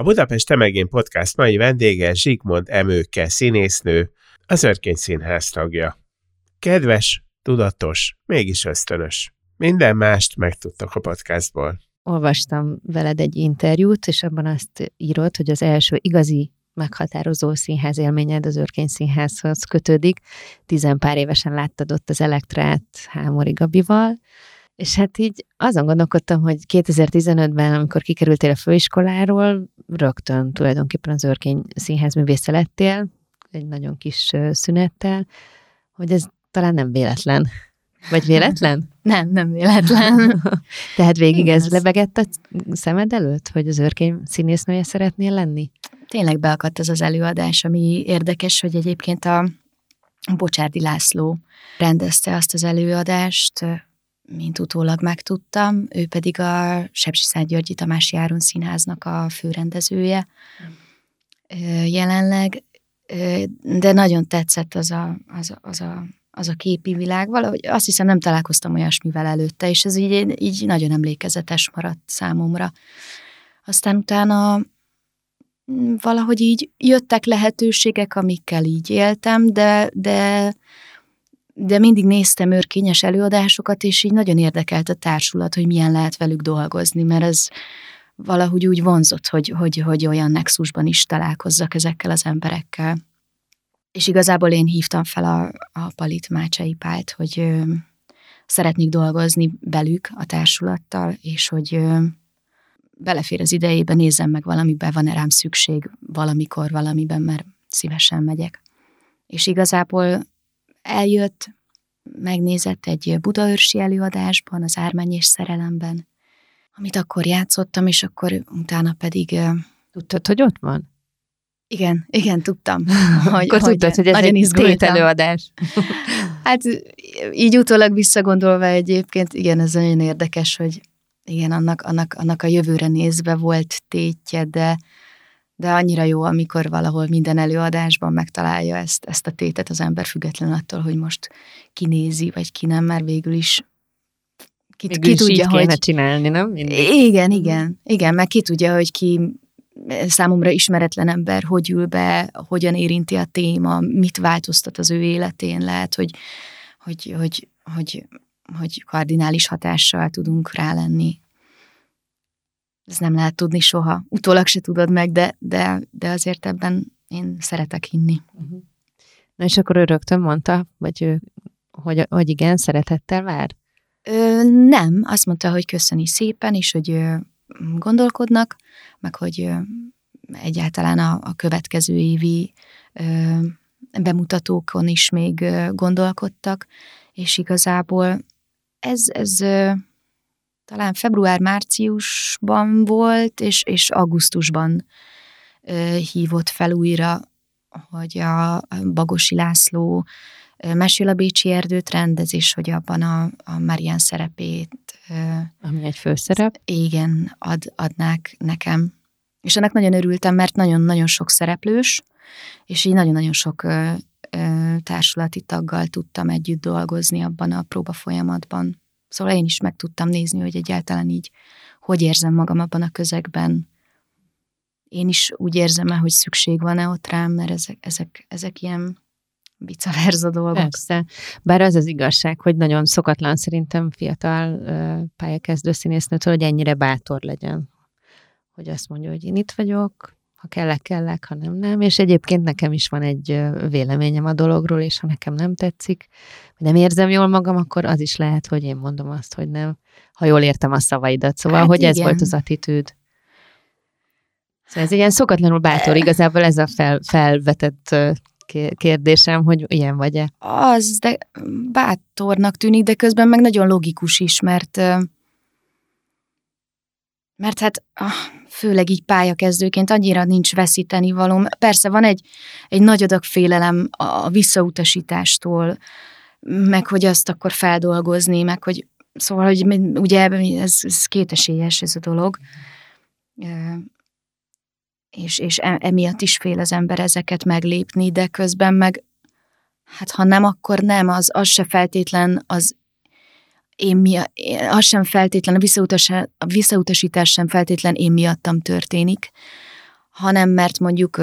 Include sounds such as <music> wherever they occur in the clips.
A Budapest Temegén Podcast mai vendége Zsigmond Emőke színésznő, az Örkény Színház tagja. Kedves, tudatos, mégis ösztönös. Minden mást megtudtak a podcastból. Olvastam veled egy interjút, és abban azt írod, hogy az első igazi meghatározó színház élményed az Örkény Színházhoz kötődik. Tizen pár évesen láttad ott az Elektrát Hámori Gabival, és hát így azon gondolkodtam, hogy 2015-ben, amikor kikerültél a főiskoláról, rögtön tulajdonképpen az Örkény Színház művésze lettél, egy nagyon kis szünettel, hogy ez talán nem véletlen. Vagy véletlen? <laughs> Nem, nem véletlen. <laughs> Tehát végig ez lebegett a szemed előtt, hogy az őrkény színésznője szeretnél lenni? Tényleg beakadt az az előadás, ami érdekes, hogy egyébként a Bocsárdi László rendezte azt az előadást, mint utólag megtudtam, ő pedig a Sepsiszent Györgyi Tamás Járon Színháznak a főrendezője jelenleg, de nagyon tetszett az a, az, a, az a az a képi világ, valahogy azt hiszem nem találkoztam olyasmivel előtte, és ez így, így nagyon emlékezetes maradt számomra. Aztán utána valahogy így jöttek lehetőségek, amikkel így éltem, de, de, de mindig néztem őrkényes előadásokat, és így nagyon érdekelt a társulat, hogy milyen lehet velük dolgozni, mert ez valahogy úgy vonzott, hogy, hogy, hogy olyan nexusban is találkozzak ezekkel az emberekkel. És igazából én hívtam fel a, a Palit Mácsai Pált, hogy ö, szeretnék dolgozni belük a társulattal, és hogy ö, belefér az idejébe, nézzem meg valamiben, van-e rám szükség valamikor valamiben, mert szívesen megyek. És igazából eljött, megnézett egy budaörsi előadásban, az Ármány és Szerelemben, amit akkor játszottam, és akkor utána pedig... Tudtad, hogy ott van? Igen, igen, tudtam. <laughs> Hogy, Akkor hogy tudtad, hogy ez egy tételőadás. <laughs> hát így utólag visszagondolva egyébként, igen, ez nagyon érdekes, hogy igen, annak, annak, annak a jövőre nézve volt tétje, de, de annyira jó, amikor valahol minden előadásban megtalálja ezt, ezt a tétet az ember független attól, hogy most kinézi, vagy ki nem, mert végül is ki, ki tudja, hogy... csinálni, nem? Mindig. Igen, igen, igen, meg ki tudja, hogy ki számomra ismeretlen ember hogy ül be, hogyan érinti a téma, mit változtat az ő életén, lehet, hogy, hogy, hogy, hogy, hogy kardinális hatással tudunk rá lenni. Ez nem lehet tudni soha. Utólag se tudod meg, de, de, de azért ebben én szeretek hinni. Uh-huh. Na és akkor ő rögtön mondta, vagy ő, hogy, hogy igen, szeretettel vár? Ö, nem, azt mondta, hogy köszöni szépen, és hogy gondolkodnak, meg hogy egyáltalán a, a következő évi bemutatókon is még gondolkodtak, és igazából ez, ez talán február-márciusban volt, és, és augusztusban hívott fel újra, hogy a Bagosi László Mesél a Bécsi erdőt rendez, és hogy abban a, a Marian szerepét ami egy főszerep. Igen, ad, adnák nekem. És ennek nagyon örültem, mert nagyon-nagyon sok szereplős, és így nagyon-nagyon sok ö, ö, társulati taggal tudtam együtt dolgozni abban a próba folyamatban. Szóval én is meg tudtam nézni, hogy egyáltalán így hogy érzem magam abban a közegben. Én is úgy érzem el, hogy szükség van-e ott rám, mert ezek, ezek, ezek ilyen vice versa dolgok. Persze. Bár az az igazság, hogy nagyon szokatlan szerintem fiatal pályakezdő színésznőtől, hogy ennyire bátor legyen. Hogy azt mondja, hogy én itt vagyok, ha kellek, kellek, ha nem, nem. És egyébként nekem is van egy véleményem a dologról, és ha nekem nem tetszik, nem érzem jól magam, akkor az is lehet, hogy én mondom azt, hogy nem, ha jól értem a szavaidat. Szóval, hát hogy igen. ez volt az attitűd. Szóval ez ilyen szokatlanul bátor, igazából ez a fel, felvetett kérdésem, hogy ilyen vagy-e? Az, de bátornak tűnik, de közben meg nagyon logikus is, mert mert hát ah, főleg így pályakezdőként annyira nincs veszíteni valóm. Persze van egy, egy nagy adag félelem a visszautasítástól, meg hogy azt akkor feldolgozni, meg hogy szóval, hogy ugye ez, ez kétesélyes ez a dolog, és, és e, emiatt is fél az ember ezeket meglépni, de közben meg, hát ha nem, akkor nem, az, az se feltétlen az én mi, az sem feltétlen, a, visszautas, a visszautasítás sem feltétlen én miattam történik, hanem mert mondjuk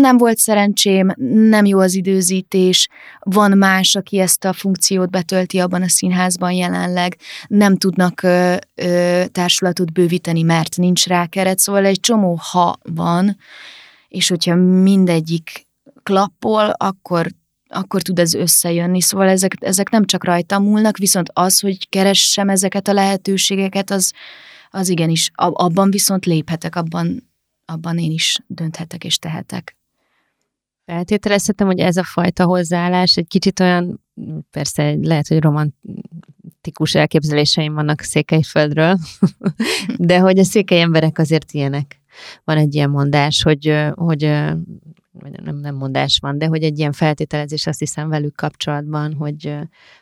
nem volt szerencsém, nem jó az időzítés, van más, aki ezt a funkciót betölti abban a színházban jelenleg, nem tudnak ö, ö, társulatot bővíteni, mert nincs rá keret, szóval egy csomó ha van, és hogyha mindegyik klappol, akkor akkor tud ez összejönni. Szóval ezek, ezek nem csak rajta múlnak, viszont az, hogy keressem ezeket a lehetőségeket, az, az igenis, abban viszont léphetek, abban, abban én is dönthetek és tehetek. Feltételezhetem, hogy ez a fajta hozzáállás egy kicsit olyan, persze lehet, hogy romantikus elképzeléseim vannak Székelyföldről, <laughs> de hogy a székely emberek azért ilyenek. Van egy ilyen mondás, hogy, hogy vagy nem, nem mondás van, de hogy egy ilyen feltételezés azt hiszem velük kapcsolatban, hogy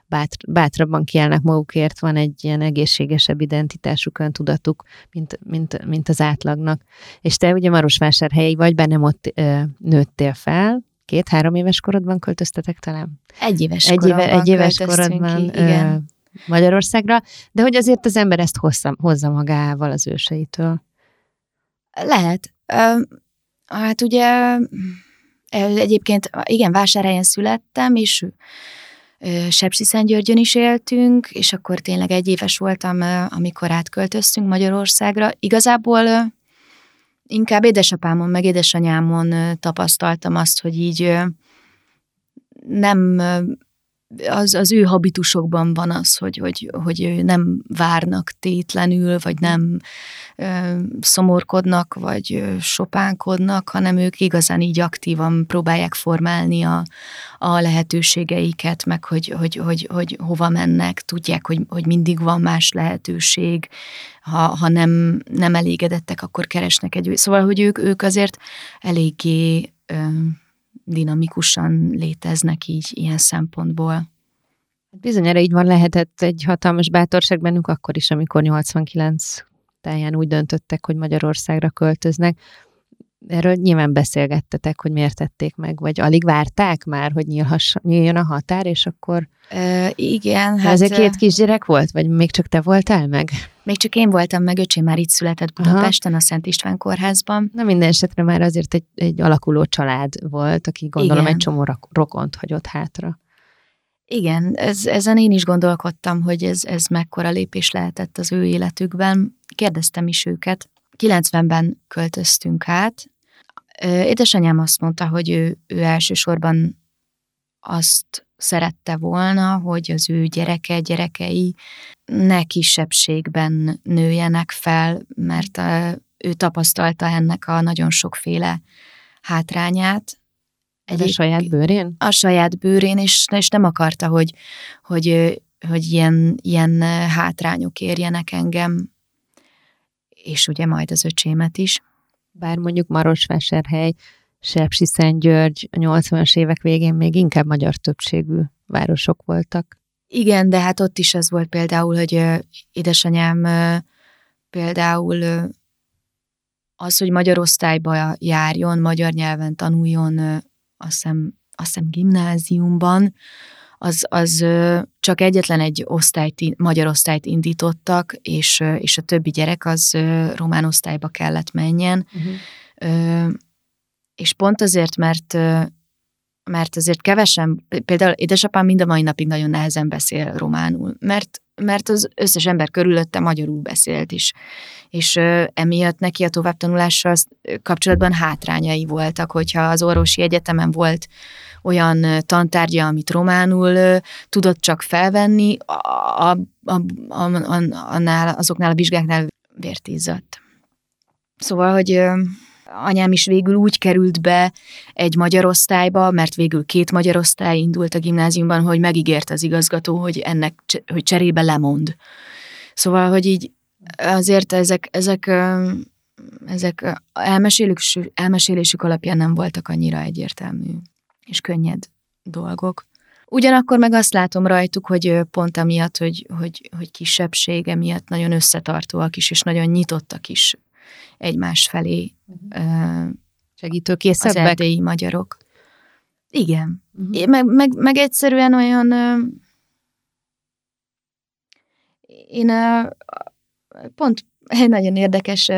bátr, bátrabban kiállnak magukért, van egy ilyen egészségesebb identitásuk, öntudatuk, mint, mint, mint az átlagnak. És te ugye Marosvásárhelyi vagy, bennem ott ö, nőttél fel, két-három éves korodban költöztetek talán? Egy éves egy éve, egy éves korodban ki, igen. Ö, Magyarországra, de hogy azért az ember ezt hozza, hozza magával az őseitől. Lehet. Hát ugye egyébként igen, vásárhelyen születtem, és Sepsiszentgyörgyön is éltünk, és akkor tényleg egy éves voltam, amikor átköltöztünk Magyarországra. Igazából inkább édesapámon, meg édesanyámon tapasztaltam azt, hogy így nem az, az ő habitusokban van az, hogy, hogy, hogy nem várnak tétlenül, vagy nem ö, szomorkodnak, vagy sopánkodnak, hanem ők igazán így aktívan próbálják formálni a, a lehetőségeiket, meg hogy, hogy, hogy, hogy hova mennek, tudják, hogy, hogy mindig van más lehetőség, ha, ha nem, nem elégedettek, akkor keresnek egy... Szóval, hogy ők, ők azért eléggé... Ö, dinamikusan léteznek így ilyen szempontból. Bizonyára így van, lehetett egy hatalmas bátorság bennünk akkor is, amikor 89 táján úgy döntöttek, hogy Magyarországra költöznek. Erről nyilván beszélgettetek, hogy miért tették meg, vagy alig várták már, hogy nyílhass, nyíljon a határ, és akkor... Ö, igen, hát... Ez egy két kisgyerek volt, vagy még csak te voltál meg? Még csak én voltam meg, öcsém már itt született Budapesten, Aha. a Szent István kórházban. Na minden esetre már azért egy, egy alakuló család volt, aki gondolom Igen. egy csomó rokont hagyott hátra. Igen, ez, ezen én is gondolkodtam, hogy ez, ez mekkora lépés lehetett az ő életükben. Kérdeztem is őket. 90-ben költöztünk át. Édesanyám azt mondta, hogy ő, ő elsősorban azt szerette volna, hogy az ő gyereke, gyerekei ne kisebbségben nőjenek fel, mert ő tapasztalta ennek a nagyon sokféle hátrányát. Egy, a saját bőrén? A saját bőrén, és, és nem akarta, hogy, hogy, hogy ilyen, ilyen hátrányok érjenek engem, és ugye majd az öcsémet is. Bár mondjuk Marosvásárhely Sepsi György a 80-as évek végén még inkább magyar többségű városok voltak. Igen, de hát ott is az volt például, hogy édesanyám például az, hogy magyar osztályba járjon, magyar nyelven tanuljon, azt hiszem, azt hiszem gimnáziumban, az, az csak egyetlen egy osztályt, magyar osztályt indítottak, és, és a többi gyerek az román osztályba kellett menjen. Uh-huh és pont azért, mert mert azért kevesen, például édesapám mind a mai napig nagyon nehezen beszél románul, mert, mert az összes ember körülötte magyarul beszélt is, és emiatt neki a továbbtanulással kapcsolatban hátrányai voltak, hogyha az orvosi egyetemen volt olyan tantárgya, amit románul tudott csak felvenni, a, a, a, a, annál, azoknál a vizsgáknál vértízott. Szóval, hogy anyám is végül úgy került be egy magyar osztályba, mert végül két magyar osztály indult a gimnáziumban, hogy megígért az igazgató, hogy ennek hogy cserébe lemond. Szóval, hogy így azért ezek, ezek, ezek elmesélésük, elmesélésük alapján nem voltak annyira egyértelmű és könnyed dolgok. Ugyanakkor meg azt látom rajtuk, hogy pont amiatt, hogy, hogy, hogy kisebbsége miatt nagyon összetartóak is, és nagyon nyitottak is egymás felé ö, az Segítőkészebbek? erdélyi magyarok. Igen. Mhm. É, Meg, meg, meg egyszerűen olyan... Én pont egy nagyon érdekes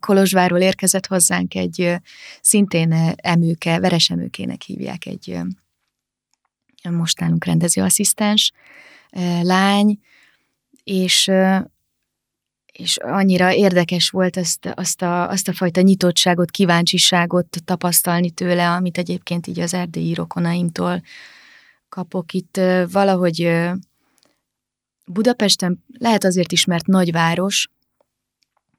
Kolozsvárról érkezett hozzánk egy szintén emőke, veres emőkének hívják egy most nálunk rendezőasszisztens lány, és és annyira érdekes volt azt, azt, a, azt a fajta nyitottságot, kíváncsiságot tapasztalni tőle, amit egyébként így az erdélyi rokonaimtól kapok itt valahogy Budapesten lehet azért is, mert nagyváros,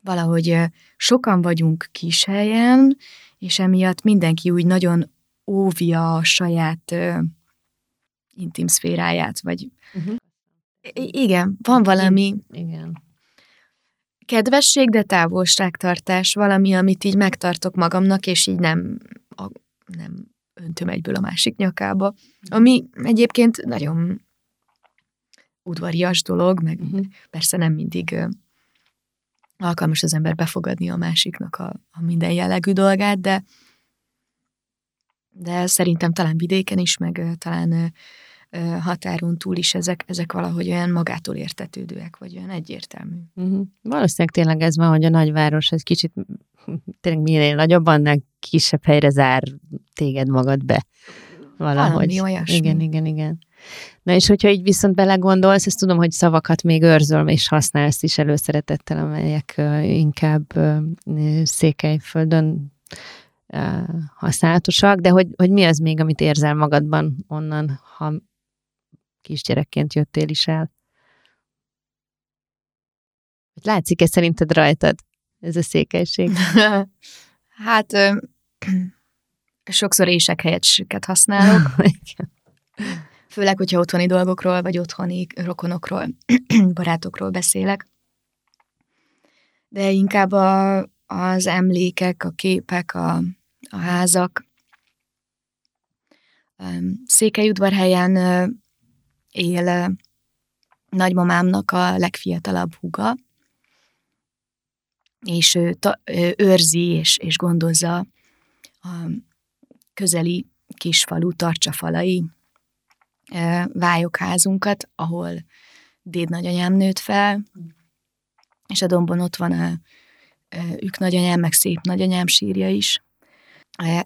valahogy sokan vagyunk kis helyen, és emiatt mindenki úgy nagyon óvja a saját intim szféráját, vagy. I- igen, van valami Igen. Kedvesség, de távolságtartás, valami, amit így megtartok magamnak, és így nem, a, nem öntöm egyből a másik nyakába. Ami egyébként nagyon udvarias dolog, meg Mhm. persze nem mindig alkalmas az ember befogadni a másiknak a, a minden jellegű dolgát, de de szerintem talán vidéken is, meg talán határon túl is ezek, ezek valahogy olyan magától értetődőek, vagy olyan egyértelmű. Uh-huh. Valószínűleg tényleg ez van, hogy a nagyváros egy kicsit <laughs> tényleg minél nagyobb, annál kisebb helyre zár téged magad be. Valahogy. Valami olyasmi. Igen, igen, igen. Na és hogyha így viszont belegondolsz, ezt tudom, hogy szavakat még őrzöl és használsz is előszeretettel, amelyek inkább Székelyföldön használatosak, de hogy, hogy mi az még, amit érzel magadban onnan, ha kisgyerekként jöttél is el? Látszik-e szerinted rajtad ez a székelység? <laughs> hát ö, <clears throat> sokszor ések helyett süket használok, <laughs> főleg, hogyha otthoni dolgokról, vagy otthoni rokonokról, <clears throat> barátokról beszélek. De inkább a, az emlékek, a képek, a, a házak. Székelyudvarhelyen él nagymamámnak a legfiatalabb húga, és ő ta, ő őrzi és, és gondozza a közeli kisfalu tartsafalai vályokházunkat, ahol déd nagyanyám nőtt fel, és a dombon ott van a ők nagyanyám, meg szép nagyanyám sírja is.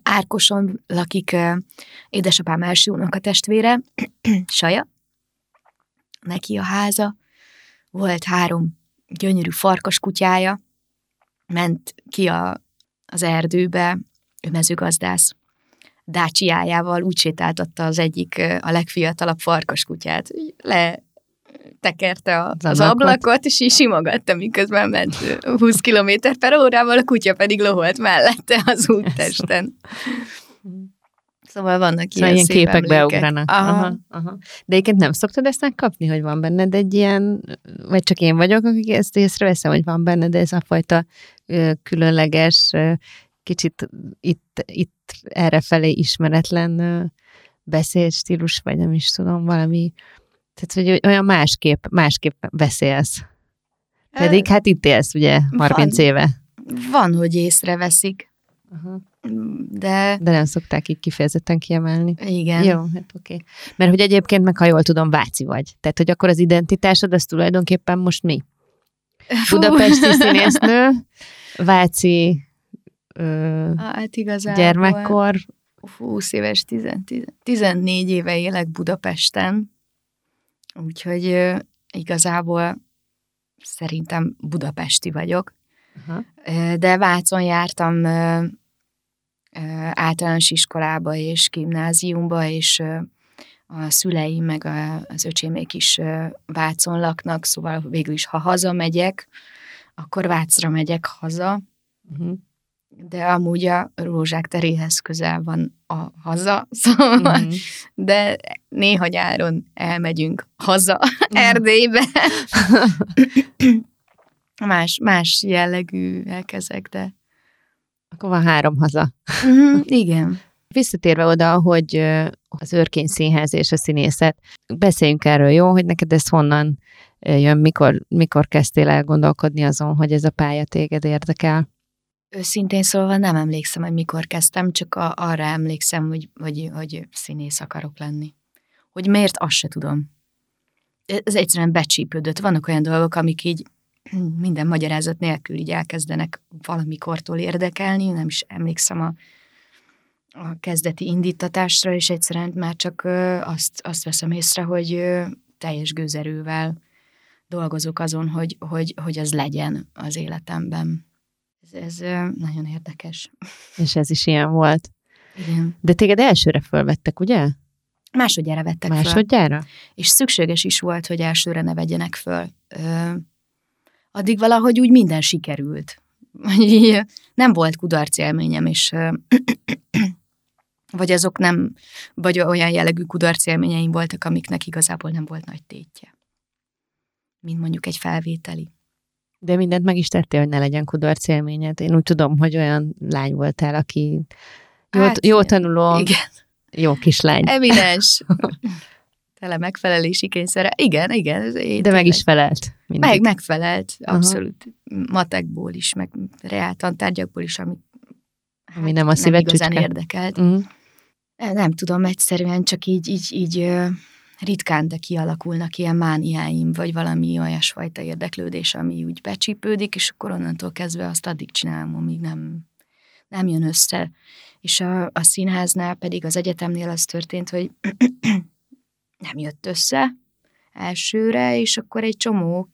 Árkoson lakik édesapám első unokatestvére, Saja, neki a háza, volt három gyönyörű farkas kutyája, ment ki a, az erdőbe, ő mezőgazdász, dácsiájával úgy sétáltatta az egyik, a legfiatalabb farkaskutyát, le tekerte a, Az az ablakot. ablakot, és így simogatta, miközben ment ö, 20 km per órával, a kutya pedig loholt mellette az úttesten. Szóval vannak Szóval ilyen ilyen képek beugranak. Aha. Aha, aha. De egyébként nem szoktad ezt megkapni, hogy van benned egy ilyen, vagy csak én vagyok, akik ezt észreveszem, hogy van benned ez a fajta különleges, kicsit itt, itt errefelé ismeretlen ö, beszédstílus, vagy nem is tudom, valami, tehát hogy olyan másképp, másképp beszélsz. Pedig hát itt élsz, ugye, 30 Van. éve. Van, hogy észreveszik, Aha. de De nem szokták így kifejezetten kiemelni. igen. Jó, hát oké. Mert hogy egyébként meg, ha jól tudom, Váci vagy. Tehát, hogy akkor az identitásod az tulajdonképpen most mi? Fú. Budapesti színésznő, <laughs> Váci ö, Hát igazából gyermekkor, 20 éves, 10, 10, 14 éve élek Budapesten, úgyhogy ö, igazából szerintem budapesti vagyok. Aha. De Vácon jártam általános iskolába és gimnáziumba, és a szüleim meg az öcsémék is Vácon laknak, szóval végül is, ha hazamegyek, akkor Vácra megyek haza, uh-huh. de amúgy a Rózsák teréhez közel van a haza, <laughs> szóval, mm. de néha nyáron elmegyünk haza mm. Erdélybe. <laughs> más, más jellegű elkezek, de... Akkor van három haza. Mm, igen. Visszatérve oda, hogy az őrkény színház és a színészet, beszéljünk erről, jó, hogy neked ez honnan jön, mikor, mikor kezdtél el gondolkodni azon, hogy ez a pálya téged érdekel? Őszintén szólva nem emlékszem, hogy mikor kezdtem, csak a, arra emlékszem, hogy, hogy, hogy színész akarok lenni. Hogy miért, azt se tudom. Ez egyszerűen becsípődött. Vannak olyan dolgok, amik így minden magyarázat nélkül így elkezdenek valamikortól érdekelni, nem is emlékszem a, a kezdeti indítatásra, és egyszerűen már csak azt, azt veszem észre, hogy teljes gőzerővel dolgozok azon, hogy, hogy, hogy az legyen az életemben. Ez, ez nagyon érdekes. És ez is ilyen volt. Igen. De téged elsőre fölvettek, ugye? Másodjára vettek Másodjára? föl. És szükséges is volt, hogy elsőre ne vegyenek föl. Addig valahogy úgy minden sikerült. nem volt kudarc élményem, és <clears throat> vagy azok nem, vagy olyan jellegű kudarc élményeim voltak, amiknek igazából nem volt nagy tétje. Mint mondjuk egy felvételi. De mindent meg is tettél, hogy ne legyen kudarc élményed. Én úgy tudom, hogy olyan lány voltál, aki jó, hát, jó tanuló, igen. jó kislány. Evidens. <laughs> Tele megfelelési kényszere. Igen, igen. Én De meg is felelt. Mindig. Meg, megfelelt, abszolút. Aha. Matekból is, meg reáltantárgyakból is, ami, hát, ami nem a szívet igazán érdekelt. Uh-huh. Nem tudom, egyszerűen csak így, így, így ritkán, de kialakulnak ilyen mániáim, vagy valami olyasfajta érdeklődés, ami úgy becsípődik, és akkor onnantól kezdve azt addig csinálom, amíg nem, nem jön össze. És a, a színháznál pedig az egyetemnél az történt, hogy nem jött össze elsőre, és akkor egy csomó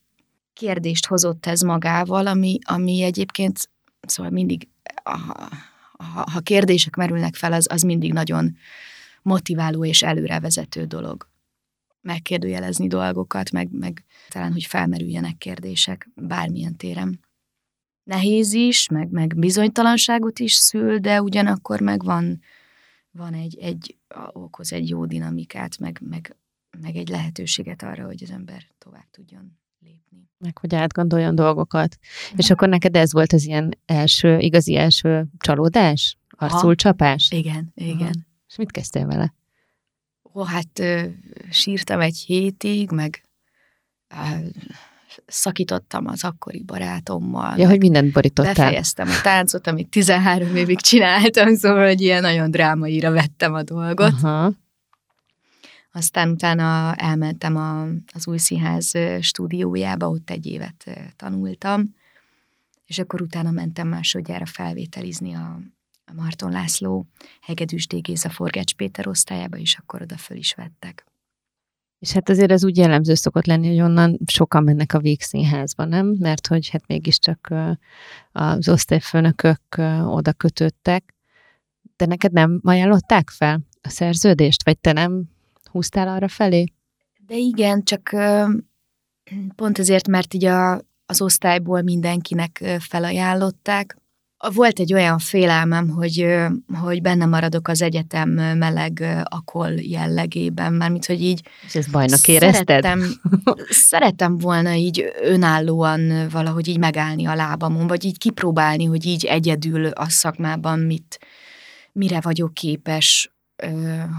kérdést hozott ez magával, ami, ami egyébként, szóval mindig, ha, ha kérdések merülnek fel, az, az mindig nagyon motiváló és előrevezető dolog megkérdőjelezni dolgokat, meg, meg talán, hogy felmerüljenek kérdések bármilyen téren. Nehéz is, meg, meg bizonytalanságot is szül, de ugyanakkor meg van, van egy, egy, okoz egy jó dinamikát, meg, meg, meg egy lehetőséget arra, hogy az ember tovább tudjon lépni. Meg hogy átgondoljon dolgokat. Mm. És akkor neked ez volt az ilyen első, igazi első csalódás? Arcul csapás? Igen, igen. Aha. És mit kezdtél vele? ó, hát sírtam egy hétig, meg szakítottam az akkori barátommal. Ja, hogy mindent borítottál. Befejeztem a táncot, amit 13 évig csináltam, szóval hogy ilyen nagyon drámaira vettem a dolgot. Aha. Aztán utána elmentem a, az új színház stúdiójába, ott egy évet tanultam, és akkor utána mentem másodjára felvételizni a, a Marton László, Hegedűs D. Géza Forgács Péter osztályába, és akkor oda föl is vettek. És hát azért ez úgy jellemző szokott lenni, hogy onnan sokan mennek a végszínházba, nem? Mert hogy hát mégiscsak az osztályfőnökök oda kötődtek, de neked nem ajánlották fel a szerződést, vagy te nem húztál arra felé? De igen, csak pont ezért, mert így a, az osztályból mindenkinek felajánlották, volt egy olyan félelmem, hogy, hogy benne maradok az egyetem meleg akol jellegében, mármint, hogy így... És ezt bajnak érezted? Szerettem, <laughs> szerettem volna így önállóan valahogy így megállni a lábamon, vagy így kipróbálni, hogy így egyedül a szakmában mit, mire vagyok képes,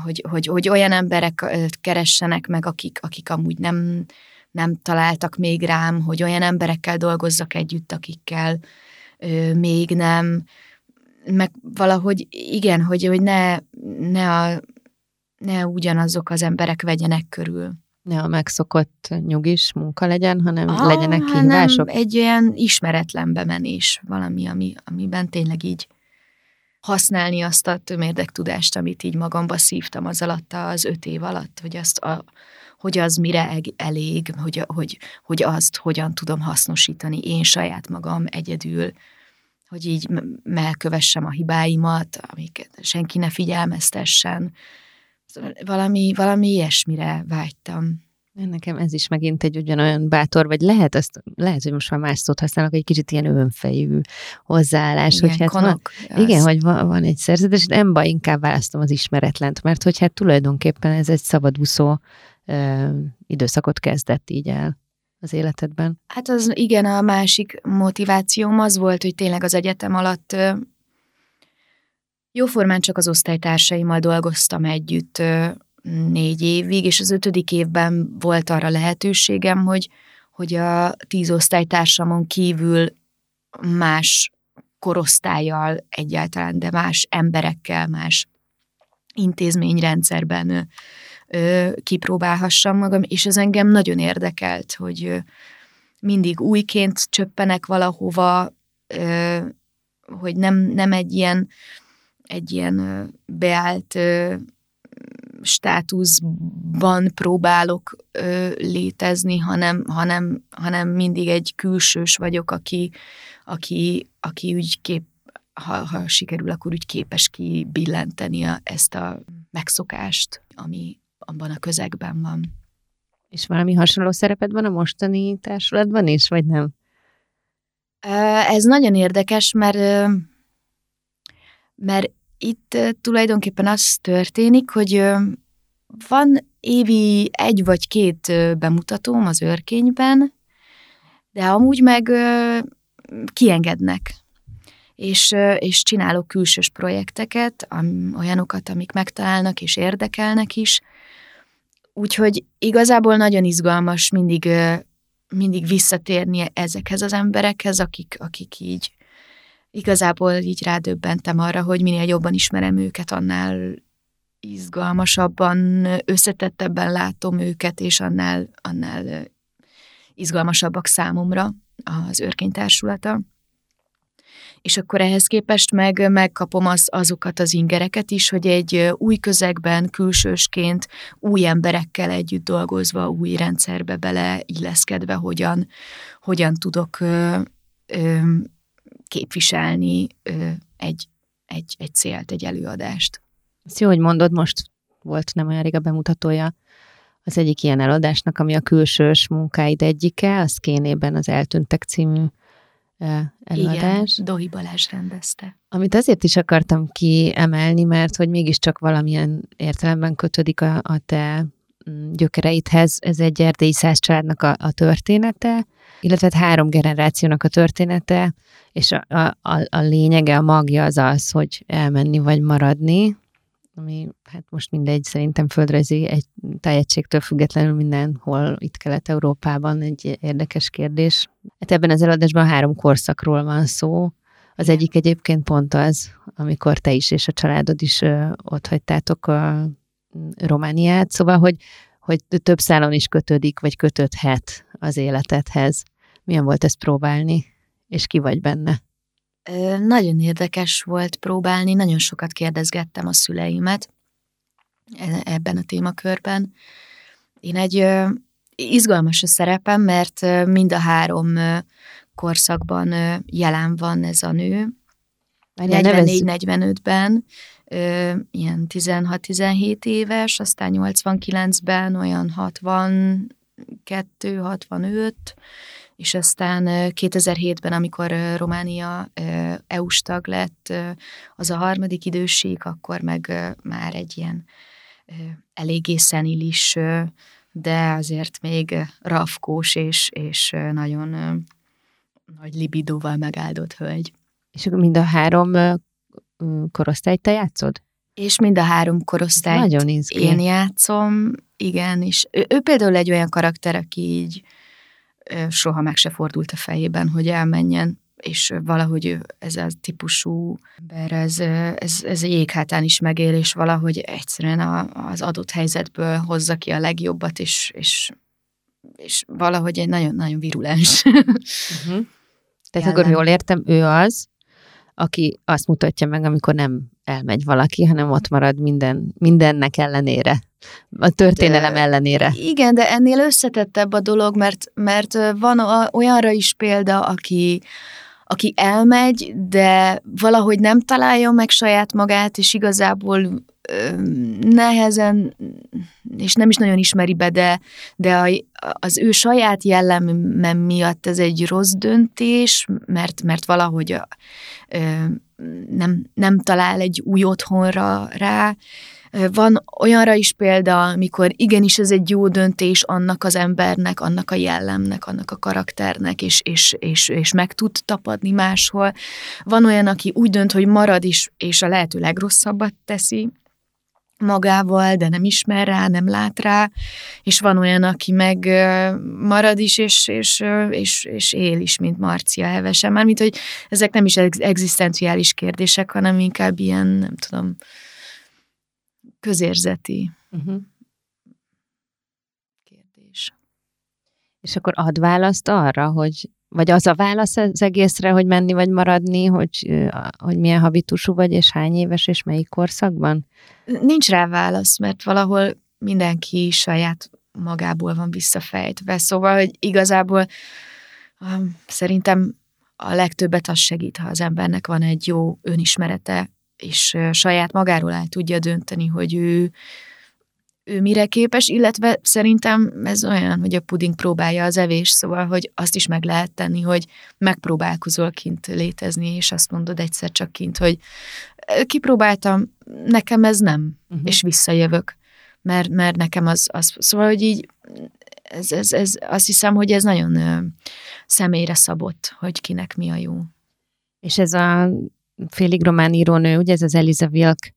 hogy, hogy, hogy olyan emberek keressenek meg, akik, akik amúgy nem, nem találtak még rám, hogy olyan emberekkel dolgozzak együtt, akikkel még nem, meg valahogy igen, hogy, hogy ne, ne, a, ne ugyanazok az emberek vegyenek körül. Ne a megszokott nyugis munka legyen, hanem ah, legyenek kihívások. Hanem egy olyan ismeretlen bemenés, valami, ami, amiben tényleg így használni azt a tömérdek tudást, amit így magamba szívtam az alatt, az öt év alatt, hogy azt a, hogy az mire elég, hogy, hogy, hogy azt hogyan tudom hasznosítani én saját magam egyedül, hogy így megkövessem a hibáimat, amiket senki ne figyelmeztessen. Szóval valami, valami ilyesmire vágytam. Nekem ez is megint egy ugyanolyan bátor, vagy lehet, azt, lehet, hogy most már más szót használok, egy kicsit ilyen önfejű hozzáállás. Igen, hogy hát konok, van, igen, hogy van, van egy szerződés, de nem baj, inkább választom az ismeretlent, mert hogy hát tulajdonképpen ez egy szabadúszó ö, időszakot kezdett így el az életedben. Hát az igen, a másik motivációm az volt, hogy tényleg az egyetem alatt ö, jóformán csak az osztálytársaimmal dolgoztam együtt ö, négy évig, és az ötödik évben volt arra lehetőségem, hogy, hogy a tíz osztálytársamon kívül más korosztályjal egyáltalán, de más emberekkel, más intézményrendszerben ö, kipróbálhassam magam, és ez engem nagyon érdekelt, hogy mindig újként csöppenek valahova, ö, hogy nem, nem egy ilyen, egy ilyen beállt státuszban próbálok ö, létezni, hanem, hanem, hanem mindig egy külsős vagyok, aki, aki, aki úgy kép, ha, ha sikerül, akkor úgy képes kibillenteni a, ezt a megszokást, ami abban a közegben van. És valami hasonló szereped van a mostani társulatban is, vagy nem? Ez nagyon érdekes, mert, mert itt tulajdonképpen az történik, hogy van évi egy vagy két bemutatóm az őrkényben, de amúgy meg kiengednek. És, és csinálok külsős projekteket, olyanokat, amik megtalálnak és érdekelnek is. Úgyhogy igazából nagyon izgalmas mindig, mindig visszatérni ezekhez az emberekhez, akik, akik így igazából így rádöbbentem arra, hogy minél jobban ismerem őket, annál izgalmasabban, összetettebben látom őket, és annál, annál izgalmasabbak számomra az őrkénytársulata. És akkor ehhez képest meg megkapom az, azokat az ingereket is, hogy egy új közegben, külsősként, új emberekkel együtt dolgozva, új rendszerbe beleilleszkedve, hogyan, hogyan tudok ö, ö, képviselni egy, egy, egy célt, egy előadást. Ezt jó, hogy mondod, most volt nem olyan rég a bemutatója az egyik ilyen előadásnak, ami a külsős munkáid egyike, az Kénében az Eltűntek című előadás. Igen, Dohi Balázs rendezte. Amit azért is akartam kiemelni, mert hogy mégiscsak valamilyen értelemben kötődik a, a te mm, gyökereidhez. Ez egy erdélyi száz családnak a, a története, illetve hát három generációnak a története, és a, a, a lényege, a magja az az, hogy elmenni vagy maradni, ami hát most mindegy, szerintem földrajzi egy tájegységtől függetlenül mindenhol itt Kelet-Európában egy érdekes kérdés. Hát ebben az előadásban három korszakról van szó. Az egyik egyébként pont az, amikor te is és a családod is ott hagytátok a Romániát, szóval, hogy, hogy több szálon is kötődik, vagy kötődhet az életedhez. Milyen volt ezt próbálni, és ki vagy benne? Nagyon érdekes volt próbálni, nagyon sokat kérdezgettem a szüleimet e, ebben a témakörben. Én egy izgalmas a szerepem, mert mind a három korszakban jelen van ez a nő. 44-45-ben, ilyen 16-17 éves, aztán 89-ben olyan 62-65, és aztán 2007-ben, amikor Románia EU-s tag lett, az a harmadik időség, akkor meg már egy ilyen eléggé szenilis, de azért még rafkós és, és nagyon nagy libidóval megáldott hölgy. És mind a három korosztályt te játszod? És mind a három korosztályt Nagyon én játszom, igen, és ő, ő például egy olyan karakter, aki így soha meg se fordult a fejében, hogy elmenjen, és valahogy ez a típusú ember, ez, ez, ez a jéghátán is megél, és valahogy egyszerűen a, az adott helyzetből hozza ki a legjobbat, és, és, és valahogy egy nagyon-nagyon virulens. Uh-huh. <laughs> Tehát akkor jól értem, ő az, aki azt mutatja meg, amikor nem elmegy valaki, hanem ott marad minden, mindennek ellenére. A történelem de, ellenére. Igen, de ennél összetettebb a dolog, mert, mert van olyanra is példa, aki, aki elmegy, de valahogy nem találja meg saját magát, és igazából nehezen, és nem is nagyon ismeri be, de, de a, az ő saját jelleme miatt ez egy rossz döntés, mert, mert valahogy a, nem, nem talál egy új otthonra rá, van olyanra is példa, amikor igenis ez egy jó döntés annak az embernek, annak a jellemnek, annak a karakternek, és, és, és, és meg tud tapadni máshol. Van olyan, aki úgy dönt, hogy marad is, és a lehető legrosszabbat teszi, magával, de nem ismer rá, nem lát rá, és van olyan, aki meg marad is, és, és, és, és él is, mint Marcia hevesen. Mármint, hogy ezek nem is egzisztenciális kérdések, hanem inkább ilyen, nem tudom, közérzeti uh-huh. kérdés. És akkor ad választ arra, hogy vagy az a válasz az egészre, hogy menni vagy maradni, hogy, hogy milyen habitusú vagy, és hány éves, és melyik korszakban? Nincs rá válasz, mert valahol mindenki saját magából van visszafejtve. Szóval, hogy igazából um, szerintem a legtöbbet az segít, ha az embernek van egy jó önismerete, és saját magáról el tudja dönteni, hogy ő, ő mire képes, illetve szerintem ez olyan, hogy a puding próbálja az evés, szóval, hogy azt is meg lehet tenni, hogy megpróbálkozol kint létezni, és azt mondod egyszer csak kint, hogy kipróbáltam, nekem ez nem, uh-huh. és visszajövök, mert, mert nekem az, az, szóval, hogy így ez, ez, ez, azt hiszem, hogy ez nagyon ö, személyre szabott, hogy kinek mi a jó. És ez a félig román írónő, ugye ez az Eliza Wilk,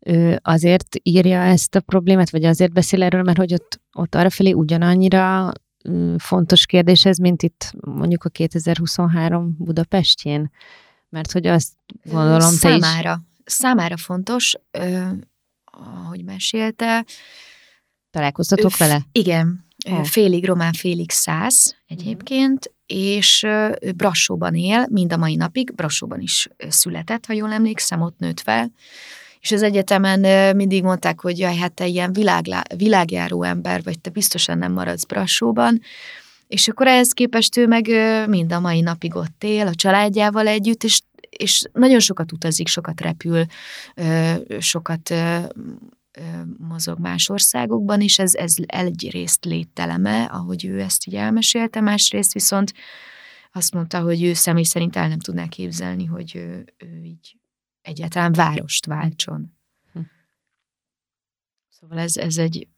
ő azért írja ezt a problémát, vagy azért beszél erről, mert hogy ott, ott arrafelé ugyanannyira fontos kérdés ez, mint itt mondjuk a 2023 Budapestjén? Mert hogy azt gondolom, számára, te is... Számára fontos, ö, ahogy mesélte. Találkoztatok vele? Igen. Oh. Félig román, félig száz egyébként, és ő Brassóban él, mind a mai napig, Brassóban is született, ha jól emlékszem, ott nőtt fel, és az egyetemen mindig mondták, hogy jaj, hát te ilyen világlá, világjáró ember vagy, te biztosan nem maradsz Brassóban, és akkor ehhez képest ő meg mind a mai napig ott él, a családjával együtt, és, és nagyon sokat utazik, sokat repül, sokat mozog más országokban is, ez, ez egyrészt létteleme, ahogy ő ezt így elmesélte, másrészt viszont azt mondta, hogy ő személy szerint el nem tudná képzelni, hogy ő, ő így egyáltalán várost váltson. Hm. Szóval ez, ez egy...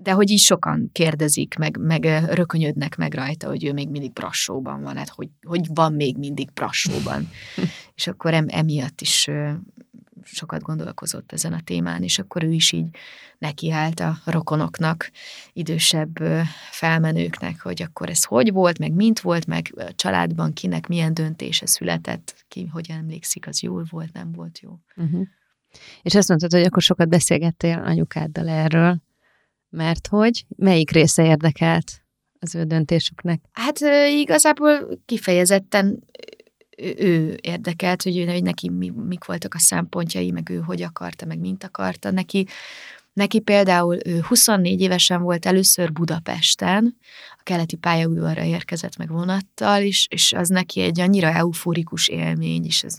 De hogy így sokan kérdezik, meg, meg rökönyödnek meg rajta, hogy ő még mindig Brassóban van, hát hogy, hogy van még mindig Brassóban. <laughs> És akkor em, emiatt is sokat gondolkozott ezen a témán, és akkor ő is így nekiállt a rokonoknak, idősebb felmenőknek, hogy akkor ez hogy volt, meg mint volt, meg a családban kinek milyen döntése született, ki hogy emlékszik, az jól volt, nem volt jó. Uh-huh. És azt mondtad, hogy akkor sokat beszélgettél anyukáddal erről, mert hogy melyik része érdekelt az ő döntésüknek? Hát igazából kifejezetten ő érdekelt, hogy, ő, hogy neki mi, mik voltak a szempontjai, meg ő hogy akarta, meg mint akarta. Neki, neki például ő 24 évesen volt először Budapesten, a keleti pályaudvarra érkezett meg vonattal, és, és az neki egy annyira euforikus élmény, és ez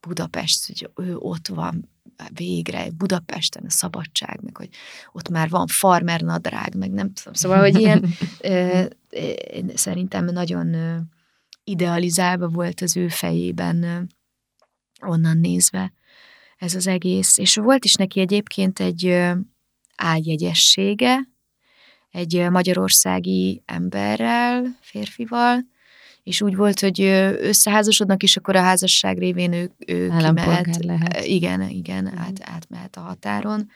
Budapest, hogy ő ott van végre, Budapesten a szabadság, meg hogy ott már van farmer nadrág, meg nem tudom. Szóval, hogy ilyen <laughs> ö, ö, szerintem nagyon idealizálva volt az ő fejében onnan nézve ez az egész. És volt is neki egyébként egy ágyegyessége, egy magyarországi emberrel, férfival, és úgy volt, hogy összeházasodnak, és akkor a házasság révén ő, ő kimehet. Lehet. Igen, igen, uh-huh. át, átmehet a határon.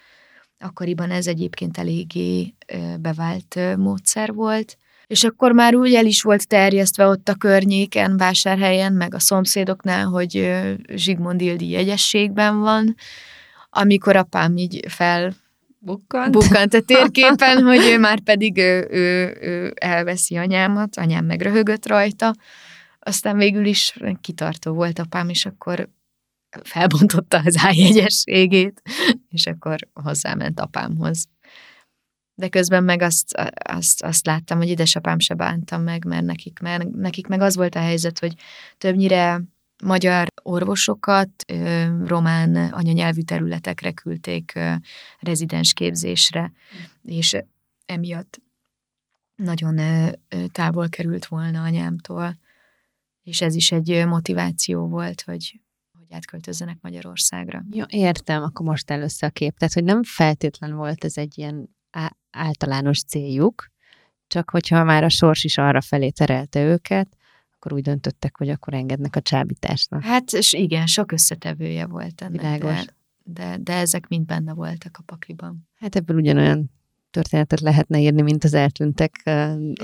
Akkoriban ez egyébként eléggé bevált módszer volt, és akkor már úgy el is volt terjesztve ott a környéken, vásárhelyen, meg a szomszédoknál, hogy Zsigmond Ildi jegyességben van, amikor apám így fel Bukkant. Bukkant a <laughs> térképen, hogy ő már pedig ő, ő, ő elveszi anyámat, anyám meg röhögött rajta, aztán végül is kitartó volt apám, és akkor felbontotta az ájegyességét, és akkor hozzáment apámhoz. De közben meg azt, azt, azt láttam, hogy édesapám se bántam meg, mert nekik, mert nekik meg az volt a helyzet, hogy többnyire magyar orvosokat román anyanyelvű területekre küldték rezidens képzésre, és emiatt nagyon távol került volna anyámtól, és ez is egy motiváció volt, hogy, hogy átköltözzenek Magyarországra. Jó, értem, akkor most először a kép. Tehát, hogy nem feltétlen volt ez egy ilyen általános céljuk, csak hogyha már a sors is arra felé terelte őket, akkor úgy döntöttek, hogy akkor engednek a csábításnak. Hát és igen, sok összetevője volt ennek, Világos. De, de, de ezek mind benne voltak a pakliban. Hát ebből ugyanolyan történetet lehetne írni, mint az eltűntek.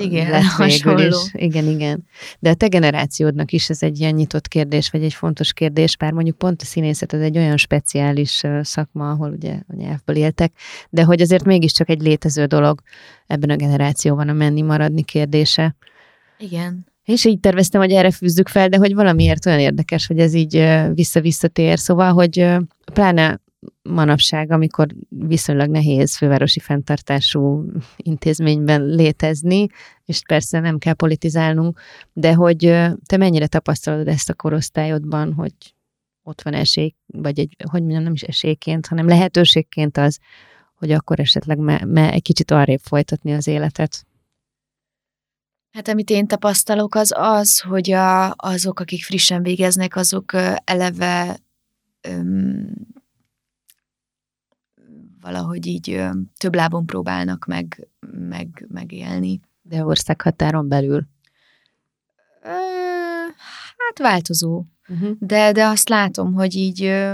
Igen, lett hasonló. Is. Igen, igen. De a te generációdnak is ez egy ilyen nyitott kérdés, vagy egy fontos kérdés, bár mondjuk pont a színészet ez egy olyan speciális szakma, ahol ugye a nyelvből éltek, de hogy azért mégiscsak egy létező dolog ebben a generációban a menni-maradni kérdése. Igen. És így terveztem, hogy erre fűzzük fel, de hogy valamiért olyan érdekes, hogy ez így vissza-visszatér. Szóval, hogy pláne manapság, amikor viszonylag nehéz fővárosi fenntartású intézményben létezni, és persze nem kell politizálnunk, de hogy te mennyire tapasztalod ezt a korosztályodban, hogy ott van esély, vagy egy, hogy mondjam, nem is esélyként, hanem lehetőségként az, hogy akkor esetleg me, me egy kicsit arrébb folytatni az életet. Hát amit én tapasztalok, az az, hogy a, azok, akik frissen végeznek, azok eleve valahogy így több lábon próbálnak meg, meg, megélni. De országhatáron belül? Hát változó. Uh-huh. De, de azt látom, hogy így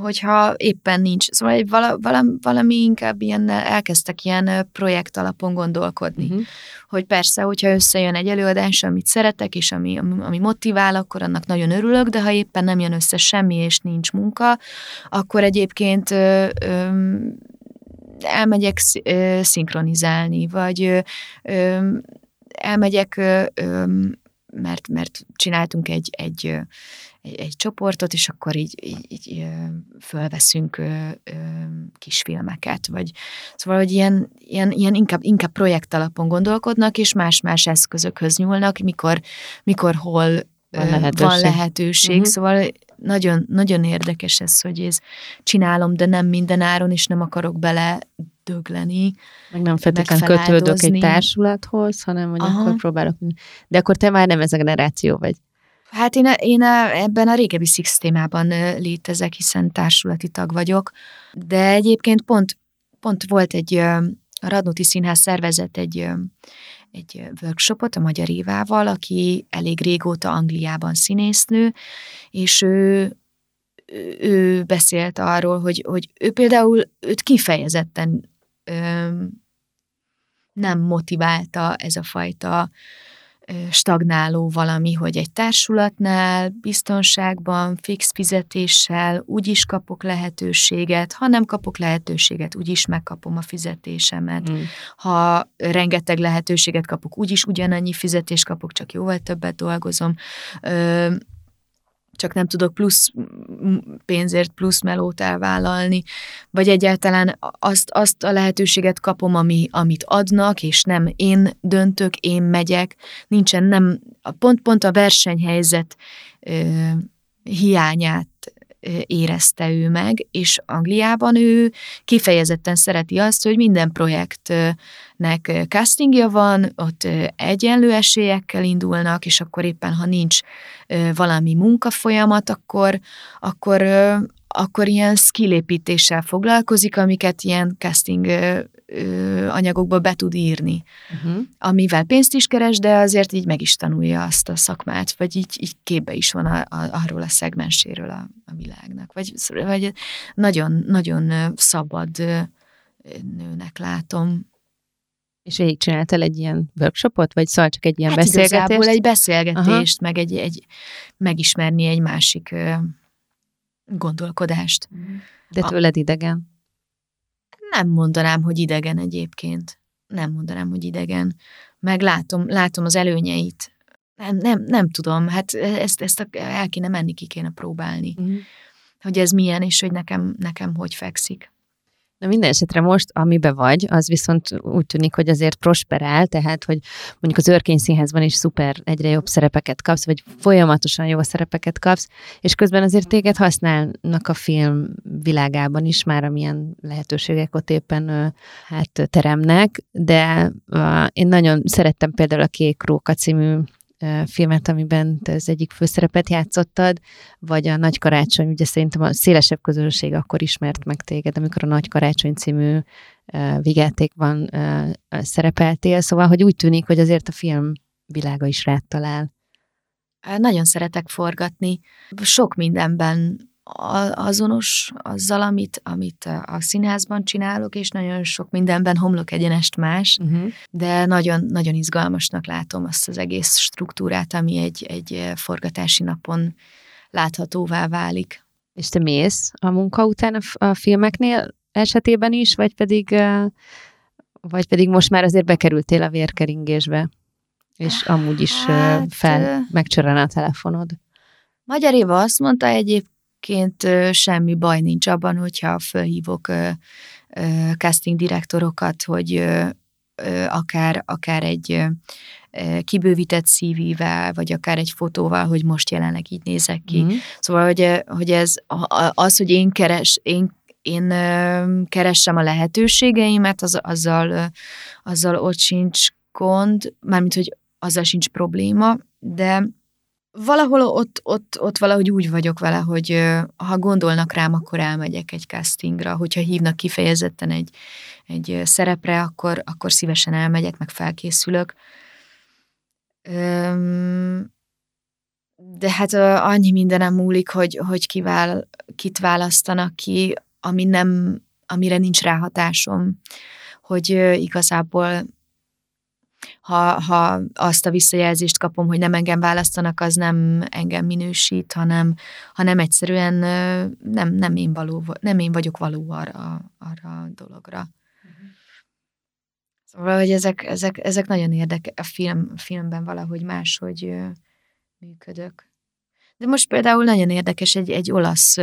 hogyha éppen nincs. Szóval egy vala, vala, valami inkább ilyen, elkezdtek ilyen projekt alapon gondolkodni. Uh-huh. Hogy persze, hogyha összejön egy előadás, amit szeretek, és ami, ami, motivál, akkor annak nagyon örülök, de ha éppen nem jön össze semmi, és nincs munka, akkor egyébként ö, ö, elmegyek ö, szinkronizálni, vagy ö, elmegyek, ö, mert, mert csináltunk egy, egy egy, egy csoportot, és akkor így, így, így fölveszünk ö, ö, kisfilmeket, vagy szóval, hogy ilyen, ilyen, ilyen inkább, inkább projekt alapon gondolkodnak, és más-más eszközökhöz nyúlnak, mikor, mikor hol van lehetőség, van lehetőség. Uh-huh. szóval nagyon, nagyon érdekes ez, hogy ez csinálom, de nem minden áron, és nem akarok bele dögleni. Meg nem feltétlenül kötődök egy társulathoz, hanem hogy Aha. akkor próbálok. De akkor te már nem ez a generáció vagy. Hát én, én ebben a régebbi szisztémában létezek, hiszen társulati tag vagyok, de egyébként pont, pont volt egy, a Radnóti Színház szervezett egy, egy workshopot a Magyar Évával, aki elég régóta Angliában színésznő, és ő, ő beszélt arról, hogy, hogy ő például őt kifejezetten ö, nem motiválta ez a fajta stagnáló valami, hogy egy társulatnál biztonságban, fix fizetéssel úgyis kapok lehetőséget, ha nem kapok lehetőséget, úgyis megkapom a fizetésemet. Mm. Ha rengeteg lehetőséget kapok, úgyis ugyanannyi fizetést kapok, csak jóval többet dolgozom. Ö, csak nem tudok plusz pénzért plusz melót elvállalni, vagy egyáltalán azt, azt a lehetőséget kapom, ami, amit adnak, és nem én döntök, én megyek, nincsen nem, pont, pont a versenyhelyzet ö, hiányát érezte ő meg, és Angliában ő kifejezetten szereti azt, hogy minden projektnek castingja van, ott egyenlő esélyekkel indulnak, és akkor éppen, ha nincs valami munkafolyamat, akkor, akkor, akkor ilyen skillépítéssel foglalkozik, amiket ilyen casting anyagokba be tud írni, uh-huh. amivel pénzt is keres, de azért így meg is tanulja azt a szakmát, vagy így, így képbe is van a, a, arról a szegmenséről a, a világnak. Vagy, vagy nagyon, nagyon szabad nőnek látom. És végig csináltál egy ilyen workshopot, vagy szóval csak egy ilyen hát beszélgetést? egy beszélgetést, Aha. meg egy, egy megismerni egy másik gondolkodást. De tőled idegen? Nem mondanám, hogy idegen egyébként. Nem mondanám, hogy idegen. Meg látom, látom az előnyeit. Nem, nem, nem tudom, hát ezt, ezt el kéne menni, ki kéne próbálni. Mm. Hogy ez milyen, és hogy nekem, nekem hogy fekszik. Na minden esetre most, amibe vagy, az viszont úgy tűnik, hogy azért prosperál, tehát, hogy mondjuk az Örkény Színházban is szuper, egyre jobb szerepeket kapsz, vagy folyamatosan jó szerepeket kapsz, és közben azért téged használnak a film világában is már, amilyen lehetőségek ott éppen hát teremnek, de én nagyon szerettem például a Kék Róka című filmet, amiben te az egyik főszerepet játszottad, vagy a Nagy Karácsony, ugye szerintem a szélesebb közönség akkor ismert meg téged, amikor a Nagy Karácsony című vigyátékban szerepeltél, szóval, hogy úgy tűnik, hogy azért a film világa is rád talál. Nagyon szeretek forgatni. Sok mindenben azonos azzal, amit, amit a színházban csinálok, és nagyon sok mindenben homlok egyenest más, uh-huh. de nagyon, nagyon izgalmasnak látom azt az egész struktúrát, ami egy, egy forgatási napon láthatóvá válik. És te mész a munka után a, a filmeknél esetében is, vagy pedig, vagy pedig most már azért bekerültél a vérkeringésbe, és amúgy is hát, fel megcsörön a telefonod? Magyar Éva azt mondta egyébként, egyébként semmi baj nincs abban, hogyha fölhívok casting direktorokat, hogy akár, akár egy kibővített CV-vel, vagy akár egy fotóval, hogy most jelenleg így nézek ki. Mm. Szóval, hogy, hogy ez az, hogy én keres, én én keressem a lehetőségeimet, az, azzal, azzal ott sincs gond, mármint, hogy azzal sincs probléma, de valahol ott, ott, ott valahogy úgy vagyok vele, hogy ha gondolnak rám, akkor elmegyek egy castingra, hogyha hívnak kifejezetten egy, egy szerepre, akkor, akkor szívesen elmegyek, meg felkészülök. De hát annyi mindenem múlik, hogy, hogy kivál, kit választanak ki, ami nem, amire nincs ráhatásom, hogy igazából ha, ha azt a visszajelzést kapom, hogy nem engem választanak, az nem engem minősít, hanem, hanem egyszerűen nem, nem, én, való, nem én vagyok való arra, arra a dologra. Szóval, hogy ezek, ezek, ezek nagyon érdekes, a film, filmben valahogy máshogy működök. De most például nagyon érdekes, egy, egy olasz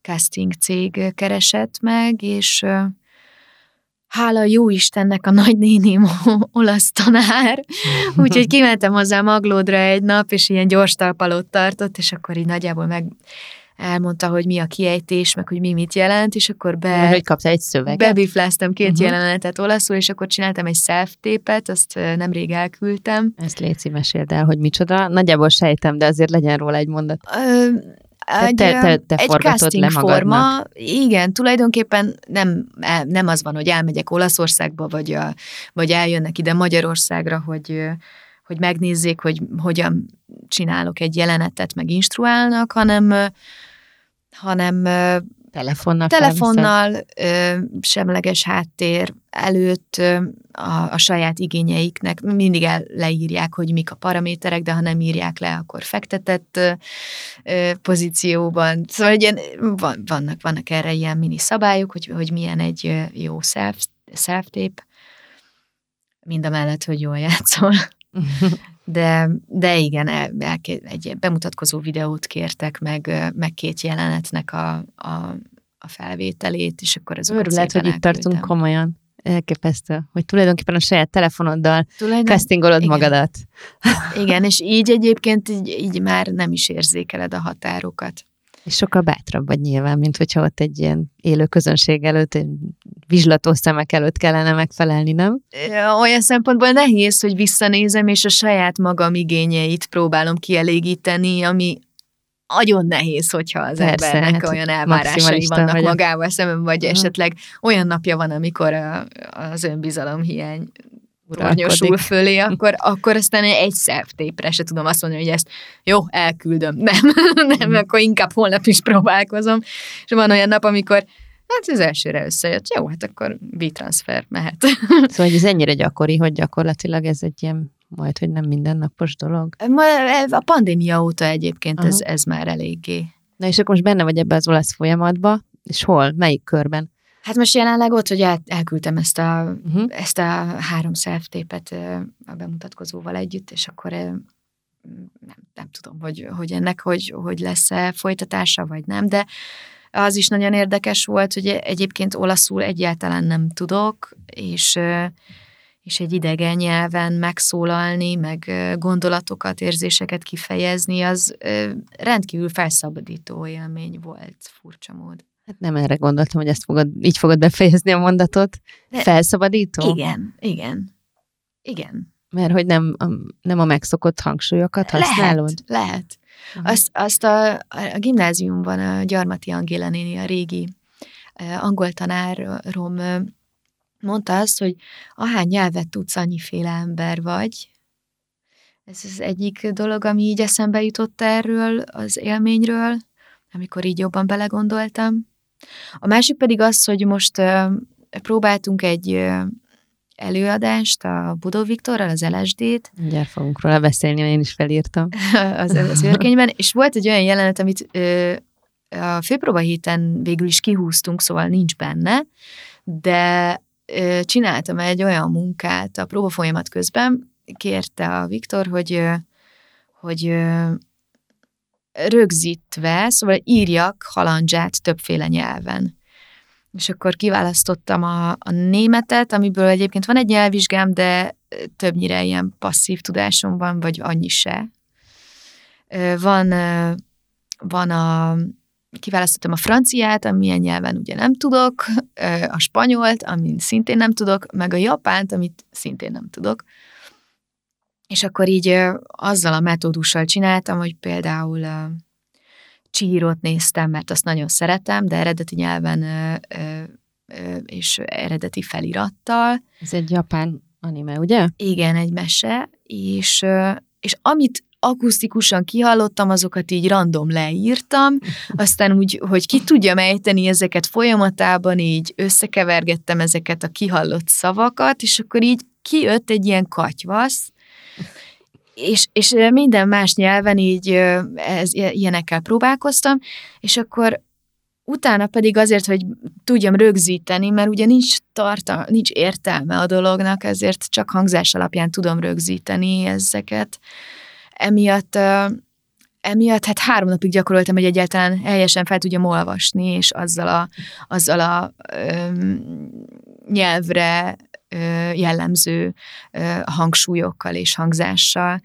casting cég keresett meg, és hála jó Istennek a nagynéném olasz tanár, úgyhogy kimentem hozzá Maglódra egy nap, és ilyen gyors talpalót tartott, és akkor így nagyjából meg elmondta, hogy mi a kiejtés, meg hogy mi mit jelent, és akkor be... Hogy kapta egy szöveget? Bebifláztam két uh-huh. jelenetet olaszul, és akkor csináltam egy self-tépet, azt nemrég elküldtem. Ezt légy meséld el, hogy micsoda. Nagyjából sejtem, de azért legyen róla egy mondat. Ö, egy, te, te, te egy casting le forma, igen, tulajdonképpen nem, nem az van, hogy elmegyek Olaszországba, vagy, a, vagy eljönnek ide Magyarországra, hogy, hogy megnézzék, hogy hogyan csinálok egy jelenetet, meg instruálnak, hanem, hanem Telefonnal, telefonnal ö, semleges háttér előtt a, a saját igényeiknek mindig el, leírják, hogy mik a paraméterek, de ha nem írják le, akkor fektetett pozícióban. Szóval ilyen, van, vannak, vannak erre ilyen mini szabályok, hogy, hogy milyen egy jó self, self-tape, mind a mellett, hogy jól játszol. <laughs> De, de igen, el, el, egy bemutatkozó videót kértek, meg, meg két jelenetnek a, a, a felvételét, és akkor ez Örület, hogy itt tartunk komolyan. Elképesztő, hogy tulajdonképpen a saját telefonoddal Tulajdon... castingolod igen. magadat. Igen, és így egyébként így, így már nem is érzékeled a határokat. És sokkal bátrabb vagy nyilván, mint hogyha ott egy ilyen élő közönség előtt, egy vizslató szemek előtt kellene megfelelni, nem? Olyan szempontból nehéz, hogy visszanézem, és a saját magam igényeit próbálom kielégíteni, ami nagyon nehéz, hogyha az Persze, embernek hát olyan elvárásai vannak vagyok. magával szemben, vagy uh-huh. esetleg olyan napja van, amikor a, az önbizalom hiány tornyosul fölé, akkor, akkor aztán egy szervtépre se tudom azt mondani, hogy ezt jó, elküldöm. Nem, <laughs> nem, mhm. akkor inkább holnap is próbálkozom. És van olyan nap, amikor Hát az elsőre összejött. Jó, hát akkor B-transfer mehet. Szóval ez ennyire gyakori, hogy gyakorlatilag ez egy ilyen majd, hogy nem mindennapos dolog? A pandémia óta egyébként ez, ez már eléggé. Na és akkor most benne vagy ebbe az olasz folyamatba, és hol? Melyik körben? Hát most jelenleg ott, hogy el, elküldtem ezt a, uh-huh. ezt a három self-tépet a bemutatkozóval együtt, és akkor nem, nem tudom, hogy, hogy ennek hogy, hogy lesz-e folytatása, vagy nem, de Az is nagyon érdekes volt, hogy egyébként olaszul egyáltalán nem tudok, és és egy idegen nyelven megszólalni, meg gondolatokat, érzéseket kifejezni, az rendkívül felszabadító élmény volt, furcsa mód. Hát nem erre gondoltam, hogy ezt fogod, így fogod befejezni a mondatot. De felszabadító? Igen, igen. Igen. Mert hogy nem a, nem a megszokott hangsúlyokat használod? Lehet, lehet. Azt, azt a, a gimnáziumban a Gyarmati Angéla néni, a régi angol tanárom mondta azt, hogy ahány nyelvet tudsz, annyiféle ember vagy. Ez az egyik dolog, ami így eszembe jutott erről, az élményről, amikor így jobban belegondoltam. A másik pedig az, hogy most próbáltunk egy előadást a Budó Viktorral, az LSD-t. Gyere, fogunk róla beszélni, én is felírtam. <laughs> az, az őrkényben, és volt egy olyan jelenet, amit ö, a főpróba héten végül is kihúztunk, szóval nincs benne, de csináltam egy olyan munkát a próba folyamat közben, kérte a Viktor, hogy, hogy rögzítve, szóval írjak halandzsát többféle nyelven és akkor kiválasztottam a, a németet, amiből egyébként van egy nyelvvizsgám, de többnyire ilyen passzív tudásom van, vagy annyi se. Van, van a, kiválasztottam a franciát, amilyen nyelven ugye nem tudok, a spanyolt, amin szintén nem tudok, meg a japánt, amit szintén nem tudok. És akkor így azzal a metódussal csináltam, hogy például csírót néztem, mert azt nagyon szeretem, de eredeti nyelven és eredeti felirattal. Ez egy japán anime, ugye? Igen, egy mese, és, és amit akusztikusan kihallottam, azokat így random leírtam, aztán úgy, hogy ki tudja ejteni ezeket folyamatában, így összekevergettem ezeket a kihallott szavakat, és akkor így kijött egy ilyen katyvasz, és, és minden más nyelven így ez, ilyenekkel próbálkoztam, és akkor utána pedig azért, hogy tudjam rögzíteni, mert ugye nincs, tarta, nincs értelme a dolognak, ezért csak hangzás alapján tudom rögzíteni ezeket. Emiatt emiatt hát három napig gyakoroltam, hogy egyáltalán helyesen fel tudjam olvasni, és azzal a, azzal a öm, nyelvre jellemző hangsúlyokkal és hangzással.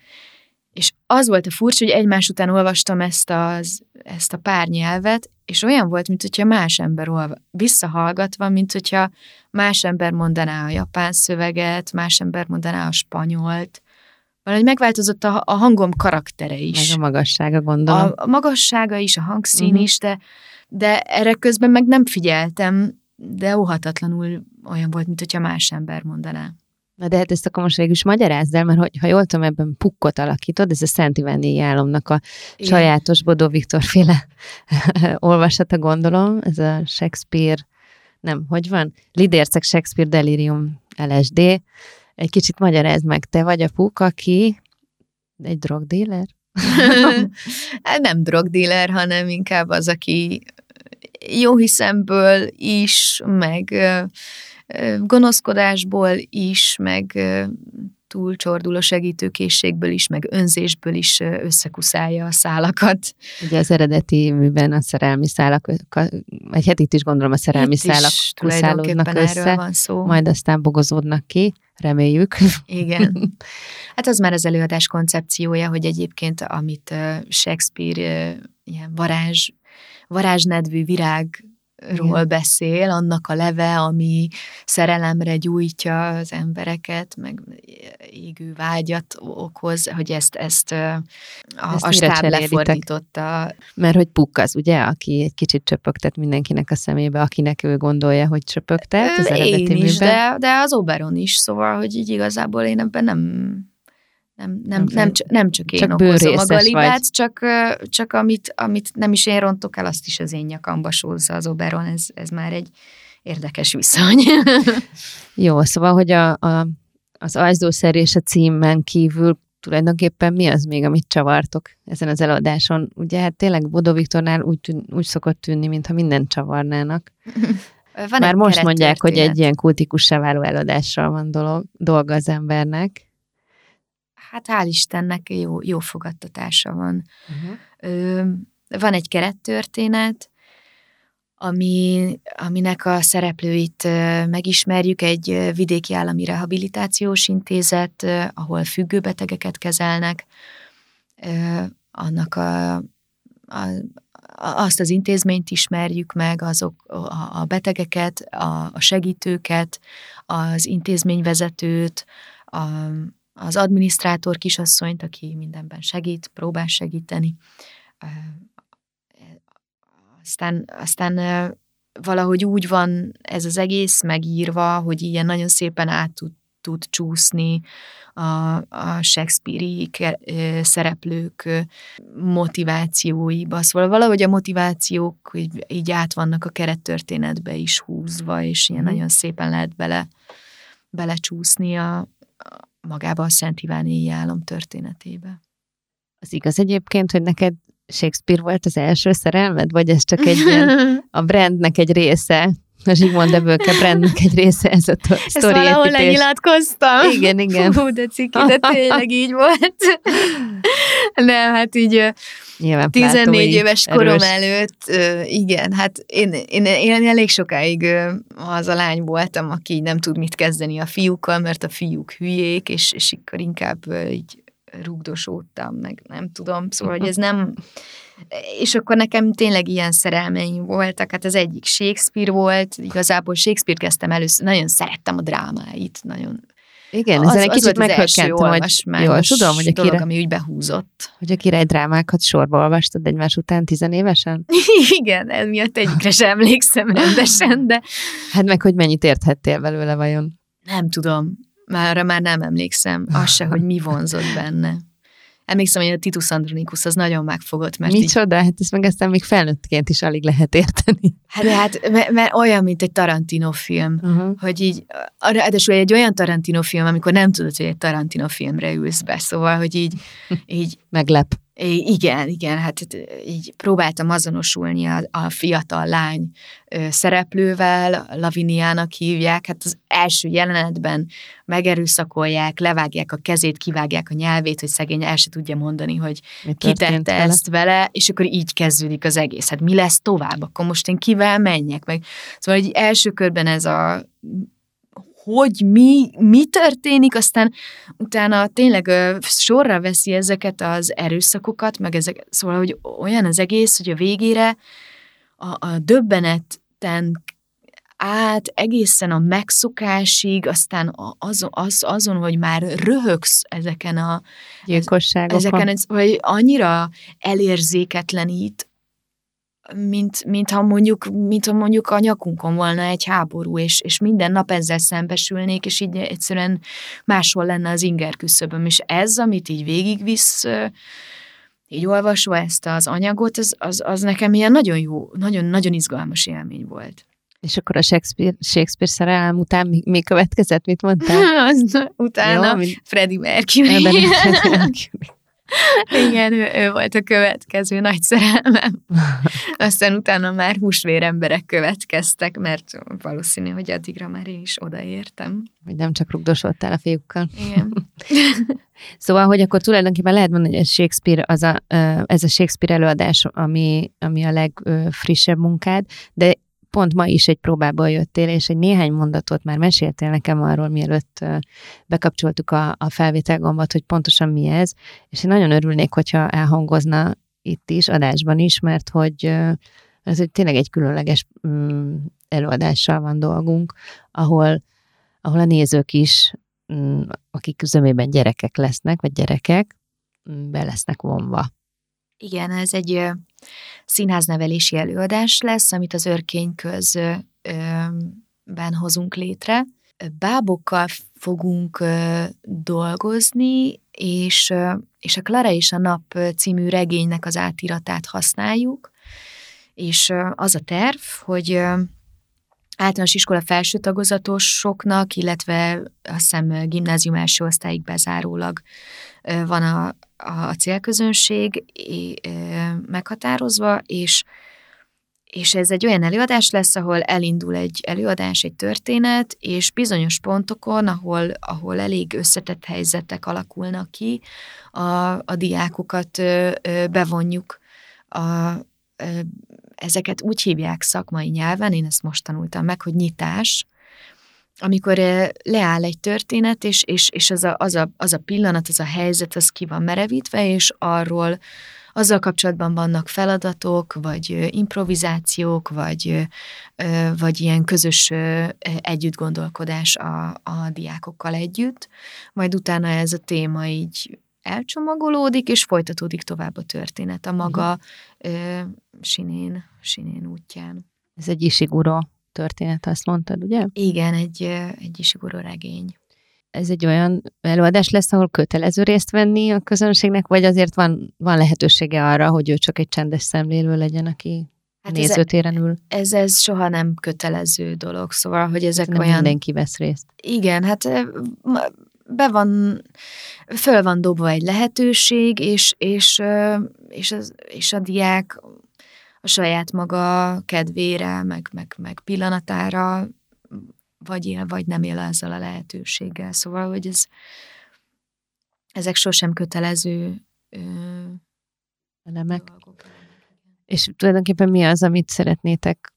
És az volt a furcsa, hogy egymás után olvastam ezt, az, ezt a pár nyelvet, és olyan volt, mint hogyha más ember olva, visszahallgatva, mint hogyha más ember mondaná a japán szöveget, más ember mondaná a spanyolt. Valahogy megváltozott a, a hangom karaktere is. Meg a magassága, gondolom. A, a magassága is, a hangszín uh-huh. is, de, de erre közben meg nem figyeltem, de óhatatlanul olyan volt, mint hogyha más ember mondaná. Na de hát ezt akkor most végül is magyarázd el, mert hogy, ha jól tudom, ebben pukkot alakítod, ez a Szent Iványi álomnak a Igen. sajátos Bodó Viktor féle <laughs> olvasata, gondolom, ez a Shakespeare, nem, hogy van? Lidércek Shakespeare Delirium LSD. Egy kicsit magyarázd meg, te vagy a puk, aki egy drogdíler? <laughs> nem drogdíler, hanem inkább az, aki jó hiszemből is, meg gonoszkodásból is, meg túlcsorduló segítőkészségből is, meg önzésből is összekuszálja a szálakat. Ugye az eredeti műben a szerelmi szálak, vagy hát itt is gondolom a szerelmi itt szálak kuszálódnak össze, van szó. majd aztán bogozódnak ki, reméljük. Igen. <laughs> Hát az már az előadás koncepciója, hogy egyébként amit Shakespeare ilyen varázs varázsnedvű virág ról beszél, annak a leve, ami szerelemre gyújtja az embereket, meg égő vágyat okoz, hogy ezt, ezt a, ezt a stáb lefordította. Mert hogy Pukaz, ugye, aki egy kicsit csöpögtet mindenkinek a szemébe, akinek ő gondolja, hogy csöpögtet az eredeti Én is, de, de az Oberon is, szóval, hogy így igazából én ebben nem nem, nem, nem, nem, csak én csak okozom a galibát, csak, csak amit, amit nem is én rontok el, azt is az én nyakamba sózza az Oberon, ez, ez már egy érdekes viszony. <laughs> Jó, szóval, hogy a, a, az ajzdószer és a címen kívül tulajdonképpen mi az még, amit csavartok ezen az eladáson? Ugye hát tényleg Bodó Viktornál úgy, tűn, úgy szokott tűnni, mintha mindent csavarnának. Van Már most mondják, hogy egy ilyen kultikussá váló eladással van dolog, dolga az embernek hát hál' Istennek jó, jó fogadtatása van. Uh-huh. Ö, van egy kerettörténet, ami, aminek a szereplőit megismerjük, egy vidéki állami rehabilitációs intézet, ahol függőbetegeket kezelnek, annak a, a, azt az intézményt ismerjük meg, azok a betegeket, a, a segítőket, az intézményvezetőt, a, az adminisztrátor kisasszonyt, aki mindenben segít, próbál segíteni. Aztán, aztán valahogy úgy van ez az egész megírva, hogy ilyen nagyon szépen át tud, tud csúszni a, a Shakespeare-i szereplők motivációiba. Szóval valahogy a motivációk így, így át vannak a kerettörténetbe is húzva, és ilyen mm. nagyon szépen lehet bele, belecsúszni a, magába a Szent Iváni álom történetébe. Az igaz egyébként, hogy neked Shakespeare volt az első szerelmed, vagy ez csak egy ilyen, <laughs> a brandnek egy része? A Zsigmond Debőke brandnek egy része ez a to- Ezt valahol lenyilatkoztam. Igen, igen. Fú, de ciki, de tényleg így volt. <laughs> <laughs> Nem, hát így Nyilván 14 plátói, éves korom erős. előtt, igen, hát én, én, én elég sokáig az a lány voltam, aki nem tud mit kezdeni a fiúkkal, mert a fiúk hülyék, és, és akkor inkább így rugdosódtam, meg nem tudom, szóval, hogy ez nem... És akkor nekem tényleg ilyen szerelmeim voltak, hát az egyik Shakespeare volt, igazából Shakespeare kezdtem először, nagyon szerettem a drámáit, nagyon igen, ezen egy kicsit meghökkentem, hogy jól tudom, hogy a király, ami úgy behúzott. Hogy a királydrámákat sorba olvastad egymás után tizenévesen? <laughs> Igen, ez miatt egyikre sem emlékszem rendesen, de... Hát meg, hogy mennyit érthettél belőle vajon? Nem tudom. Már már nem emlékszem. Az se, hogy mi vonzott benne. Emlékszem, hogy a Titus Andronikus az nagyon megfogott. Mert Micsoda? Így... Hát ezt meg aztán még felnőttként is alig lehet érteni. Hát, hát mert, mert olyan, mint egy Tarantino film, uh-huh. hogy így, ráadásul egy olyan Tarantino film, amikor nem tudod, hogy egy Tarantino filmre ülsz be, szóval, hogy így, így Meglep. Igen, igen, hát így próbáltam azonosulni a, a fiatal lány szereplővel, Laviniának hívják, hát az első jelenetben megerőszakolják, levágják a kezét, kivágják a nyelvét, hogy szegény el se tudja mondani, hogy ki tette ezt vele, és akkor így kezdődik az egész. Hát mi lesz tovább? Akkor most én kivel menjek? Meg, szóval egy első körben ez a hogy mi, mi történik, aztán utána tényleg ö, sorra veszi ezeket az erőszakokat, meg ezek, szóval, hogy olyan az egész, hogy a végére a, a döbbeneten át egészen a megszokásig, aztán azon, az, azon, hogy már röhögsz ezeken a gyilkosságokon. Ezeken, hogy annyira elérzéketlenít mint, mint, ha mondjuk, mint ha mondjuk a nyakunkon volna egy háború, és, és minden nap ezzel szembesülnék, és így egyszerűen máshol lenne az inger küszöböm. És ez, amit így végigvisz, így olvasva ezt az anyagot, az, az, az nekem ilyen nagyon jó, nagyon-nagyon izgalmas élmény volt. És akkor a Shakespeare, Shakespeare szerelem után mi, mi következett? Mit mondtál? <laughs> az, utána Jó, mint... Freddie Mercury. <laughs> Igen, ő, ő volt a következő nagy szerelmem. <laughs> Aztán utána már húsvér emberek következtek, mert valószínű, hogy addigra már én is odaértem. Hogy nem csak rugdosodtál a fiúkkal. Igen. <laughs> szóval, hogy akkor tulajdonképpen lehet mondani, hogy ez Shakespeare, az a, ez a Shakespeare előadás, ami, ami a legfrissebb munkád, de pont ma is egy próbából jöttél, és egy néhány mondatot már meséltél nekem arról, mielőtt bekapcsoltuk a, a felvételgombot, hogy pontosan mi ez, és én nagyon örülnék, hogyha elhangozna itt is, adásban is, mert hogy ez egy, tényleg egy különleges mm, előadással van dolgunk, ahol, ahol a nézők is, mm, akik zömében gyerekek lesznek, vagy gyerekek, mm, be lesznek vonva. Igen, ez egy színháznevelési előadás lesz, amit az örkényközben hozunk létre. Bábokkal fogunk dolgozni, és, és a Klara és a Nap című regénynek az átiratát használjuk, és az a terv, hogy általános iskola felső tagozatosoknak, illetve azt hiszem gimnázium első osztályig bezárólag van a, a célközönség meghatározva, és és ez egy olyan előadás lesz, ahol elindul egy előadás, egy történet, és bizonyos pontokon, ahol, ahol elég összetett helyzetek alakulnak ki, a, a diákokat bevonjuk a, ezeket úgy hívják szakmai nyelven, én ezt most tanultam meg, hogy nyitás, amikor leáll egy történet, és, és, és az, a, az, a, az a pillanat, az a helyzet, az ki van merevítve, és arról azzal kapcsolatban vannak feladatok, vagy improvizációk, vagy, vagy ilyen közös együttgondolkodás a, a diákokkal együtt, majd utána ez a téma így elcsomagolódik, és folytatódik tovább a történet a maga uh-huh. sinén, sinén útján. Ez egy Ishiguro történet, azt mondtad, ugye? Igen, egy, egy Ishiguro regény. Ez egy olyan előadás lesz, ahol kötelező részt venni a közönségnek, vagy azért van, van lehetősége arra, hogy ő csak egy csendes szemlélő legyen, aki hát nézőtéren ül? Ez, ez soha nem kötelező dolog, szóval, hogy ezek nem olyan... mindenki vesz részt. Igen, hát be van, föl van dobva egy lehetőség, és, és, és, az, és a diák a saját maga kedvére, meg, meg, meg pillanatára vagy él, vagy nem él ezzel a lehetőséggel. Szóval, hogy ez, ezek sosem kötelező ö, elemek. Dolgok. És tulajdonképpen mi az, amit szeretnétek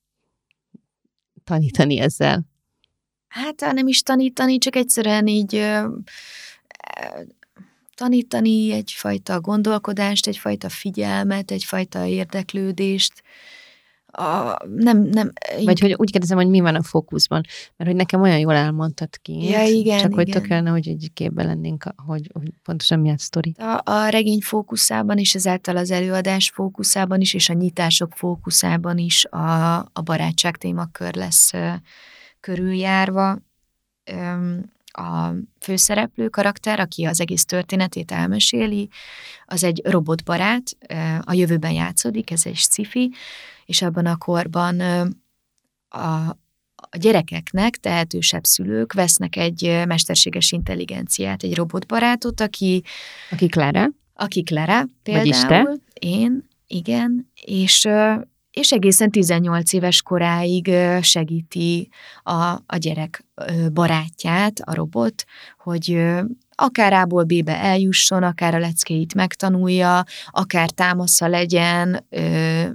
tanítani ezzel? Hát nem is tanítani, csak egyszerűen így ö, tanítani egyfajta gondolkodást, egyfajta figyelmet, egyfajta érdeklődést, a, nem, nem, Vagy hogy úgy kérdezem, hogy mi van a fókuszban, mert hogy nekem olyan jól elmondtad ki, ja, igen, csak igen. hogy tökélne, hogy egy képben lennénk, hogy, hogy pontosan mi a sztori. A, a regény fókuszában is, ezáltal az előadás fókuszában is, és a nyitások fókuszában is a, a barátság témakör lesz körüljárva. A főszereplő karakter, aki az egész történetét elmeséli, az egy robotbarát, a jövőben játszódik, ez egy sci és abban a korban a, a gyerekeknek tehetősebb szülők vesznek egy mesterséges intelligenciát, egy robotbarátot, aki... Aki Clara? Aki Clara például. Vagyis te? Én, igen, és és egészen 18 éves koráig segíti a, a gyerek barátját, a robot, hogy akár A-ból B-be eljusson, akár a leckéit megtanulja, akár támasza legyen,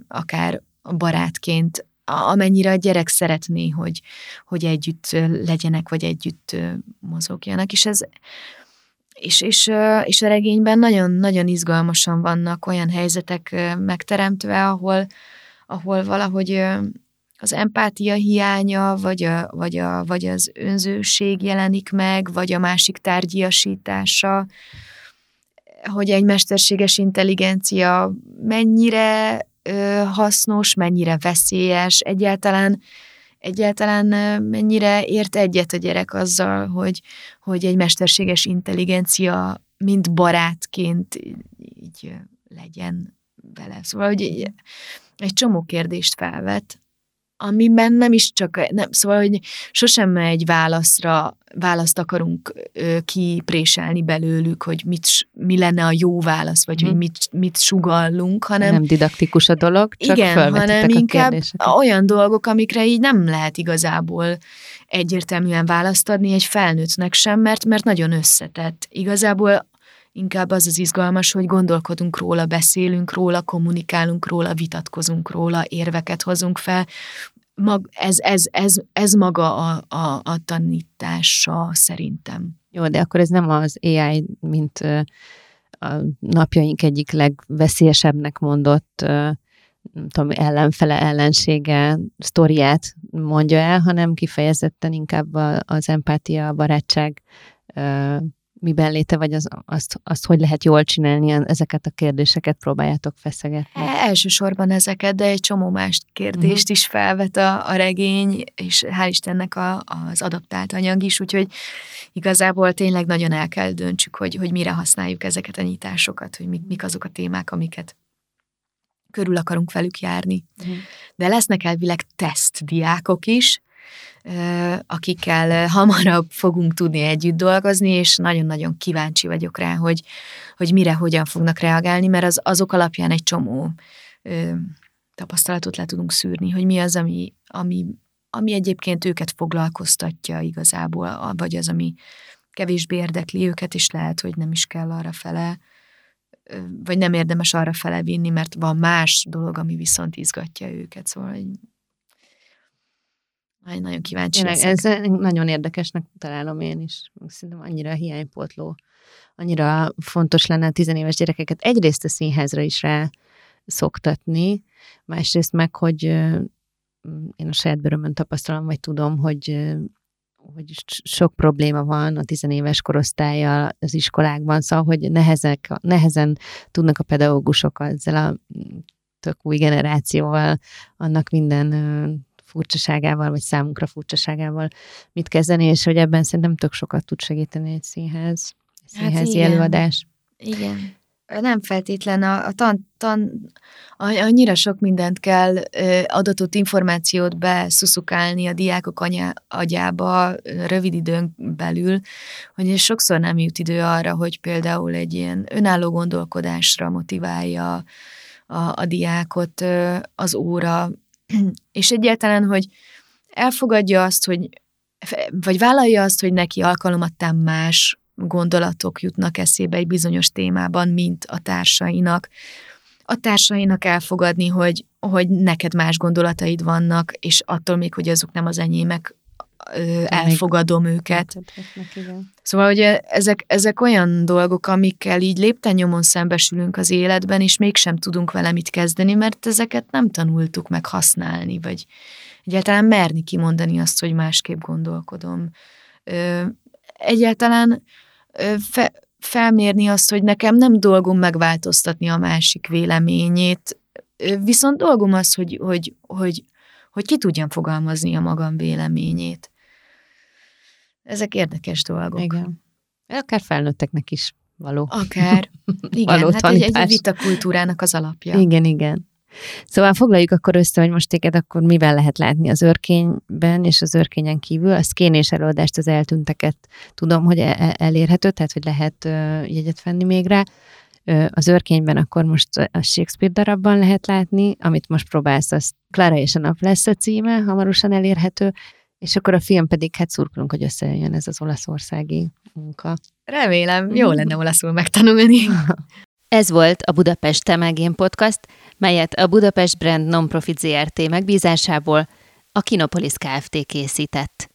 akár barátként, amennyire a gyerek szeretné, hogy, hogy együtt legyenek, vagy együtt mozogjanak, és ez és, és, és a regényben nagyon-nagyon izgalmasan vannak olyan helyzetek megteremtve, ahol, ahol valahogy az empátia hiánya, vagy, a, vagy, a, vagy az önzőség jelenik meg, vagy a másik tárgyiasítása, hogy egy mesterséges intelligencia mennyire ö, hasznos, mennyire veszélyes, egyáltalán egyáltalán mennyire ért egyet a gyerek azzal, hogy, hogy egy mesterséges intelligencia mint barátként így legyen vele. Szóval, hogy egy, egy csomó kérdést felvet, amiben nem is csak, nem, szóval, hogy sosem egy válaszra, választ akarunk ö, kipréselni belőlük, hogy mit, mi lenne a jó válasz, vagy hmm. hogy mit, mit sugallunk, hanem... Nem didaktikus a dolog, csak Igen, hanem inkább olyan dolgok, amikre így nem lehet igazából egyértelműen választ adni egy felnőttnek sem, mert, mert nagyon összetett. Igazából inkább az az izgalmas, hogy gondolkodunk róla, beszélünk róla, kommunikálunk róla, vitatkozunk róla, érveket hozunk fel. Mag, ez, ez, ez, ez maga a, a, a tanítása szerintem. Jó, de akkor ez nem az AI, mint a napjaink egyik legveszélyesebbnek mondott tudom, ellenfele, ellensége sztoriát mondja el, hanem kifejezetten inkább az empátia, a barátság miben léte, vagy az, azt, azt hogy lehet jól csinálni, ezeket a kérdéseket próbáljátok feszegetni? E, elsősorban ezeket, de egy csomó más kérdést uh-huh. is felvet a, a regény, és hál' Istennek a, az adaptált anyag is, úgyhogy igazából tényleg nagyon el kell döntsük, hogy, hogy mire használjuk ezeket a nyitásokat, hogy mik, mik azok a témák, amiket körül akarunk velük járni. Uh-huh. De lesznek elvileg tesztdiákok is, akikkel hamarabb fogunk tudni együtt dolgozni, és nagyon-nagyon kíváncsi vagyok rá, hogy, hogy mire, hogyan fognak reagálni, mert az, azok alapján egy csomó tapasztalatot le tudunk szűrni, hogy mi az, ami, ami, ami egyébként őket foglalkoztatja igazából, vagy az, ami kevésbé érdekli őket, és lehet, hogy nem is kell arra fele vagy nem érdemes arra felevinni, mert van más dolog, ami viszont izgatja őket. Szóval egy nagyon kíváncsi Tényleg, Ez nagyon érdekesnek találom én is. Szerintem annyira hiánypótló, annyira fontos lenne a tizenéves gyerekeket egyrészt a színházra is rá szoktatni, másrészt meg, hogy én a saját bőrömön tapasztalom, vagy tudom, hogy hogy sok probléma van a tizenéves korosztályjal az iskolákban, szóval, hogy nehezek, nehezen tudnak a pedagógusok ezzel a tök új generációval, annak minden furcsaságával, vagy számunkra furcsaságával mit kezdeni, és hogy ebben szerintem tök sokat tud segíteni egy színház, egy hát színházi hát előadás. Igen. Nem feltétlen a, a tan, tan, annyira sok mindent kell adatot információt beszuszukálni a diákok anyá, agyába rövid időn belül, hogy sokszor nem jut idő arra, hogy például egy ilyen önálló gondolkodásra motiválja a, a diákot az óra, és egyáltalán, hogy elfogadja azt, hogy vagy vállalja azt, hogy neki alkalomattán más gondolatok jutnak eszébe egy bizonyos témában, mint a társainak. A társainak elfogadni, hogy, hogy neked más gondolataid vannak, és attól még, hogy azok nem az enyémek, elfogadom őket. Szóval, hogy ezek, ezek olyan dolgok, amikkel így lépten szembesülünk az életben, és mégsem tudunk vele mit kezdeni, mert ezeket nem tanultuk meg használni, vagy egyáltalán merni kimondani azt, hogy másképp gondolkodom. Egyáltalán fe, felmérni azt, hogy nekem nem dolgom megváltoztatni a másik véleményét, viszont dolgom az, hogy, hogy, hogy, hogy ki tudjam fogalmazni a magam véleményét. Ezek érdekes dolgok. Igen. Akár felnőtteknek is való. Akár. <laughs> Igen, való hát egy, egy vita kultúrának az alapja. Igen, igen. Szóval foglaljuk akkor össze, hogy most téged akkor mivel lehet látni az örkényben és az örkényen kívül. A szkénés előadást, az eltűnteket tudom, hogy e-, e-, elérhető, tehát hogy lehet jegyet venni még rá. Az örkényben akkor most a Shakespeare darabban lehet látni, amit most próbálsz, az Clara és a nap lesz a címe, hamarosan elérhető, és akkor a film pedig, hát szurkolunk, hogy összejön ez az olaszországi munka. Remélem, jó lenne olaszul megtanulni. <laughs> Ez volt a Budapest Temegén Podcast, melyet a Budapest Brand Nonprofit ZRT megbízásából a Kinopolis Kft. készített.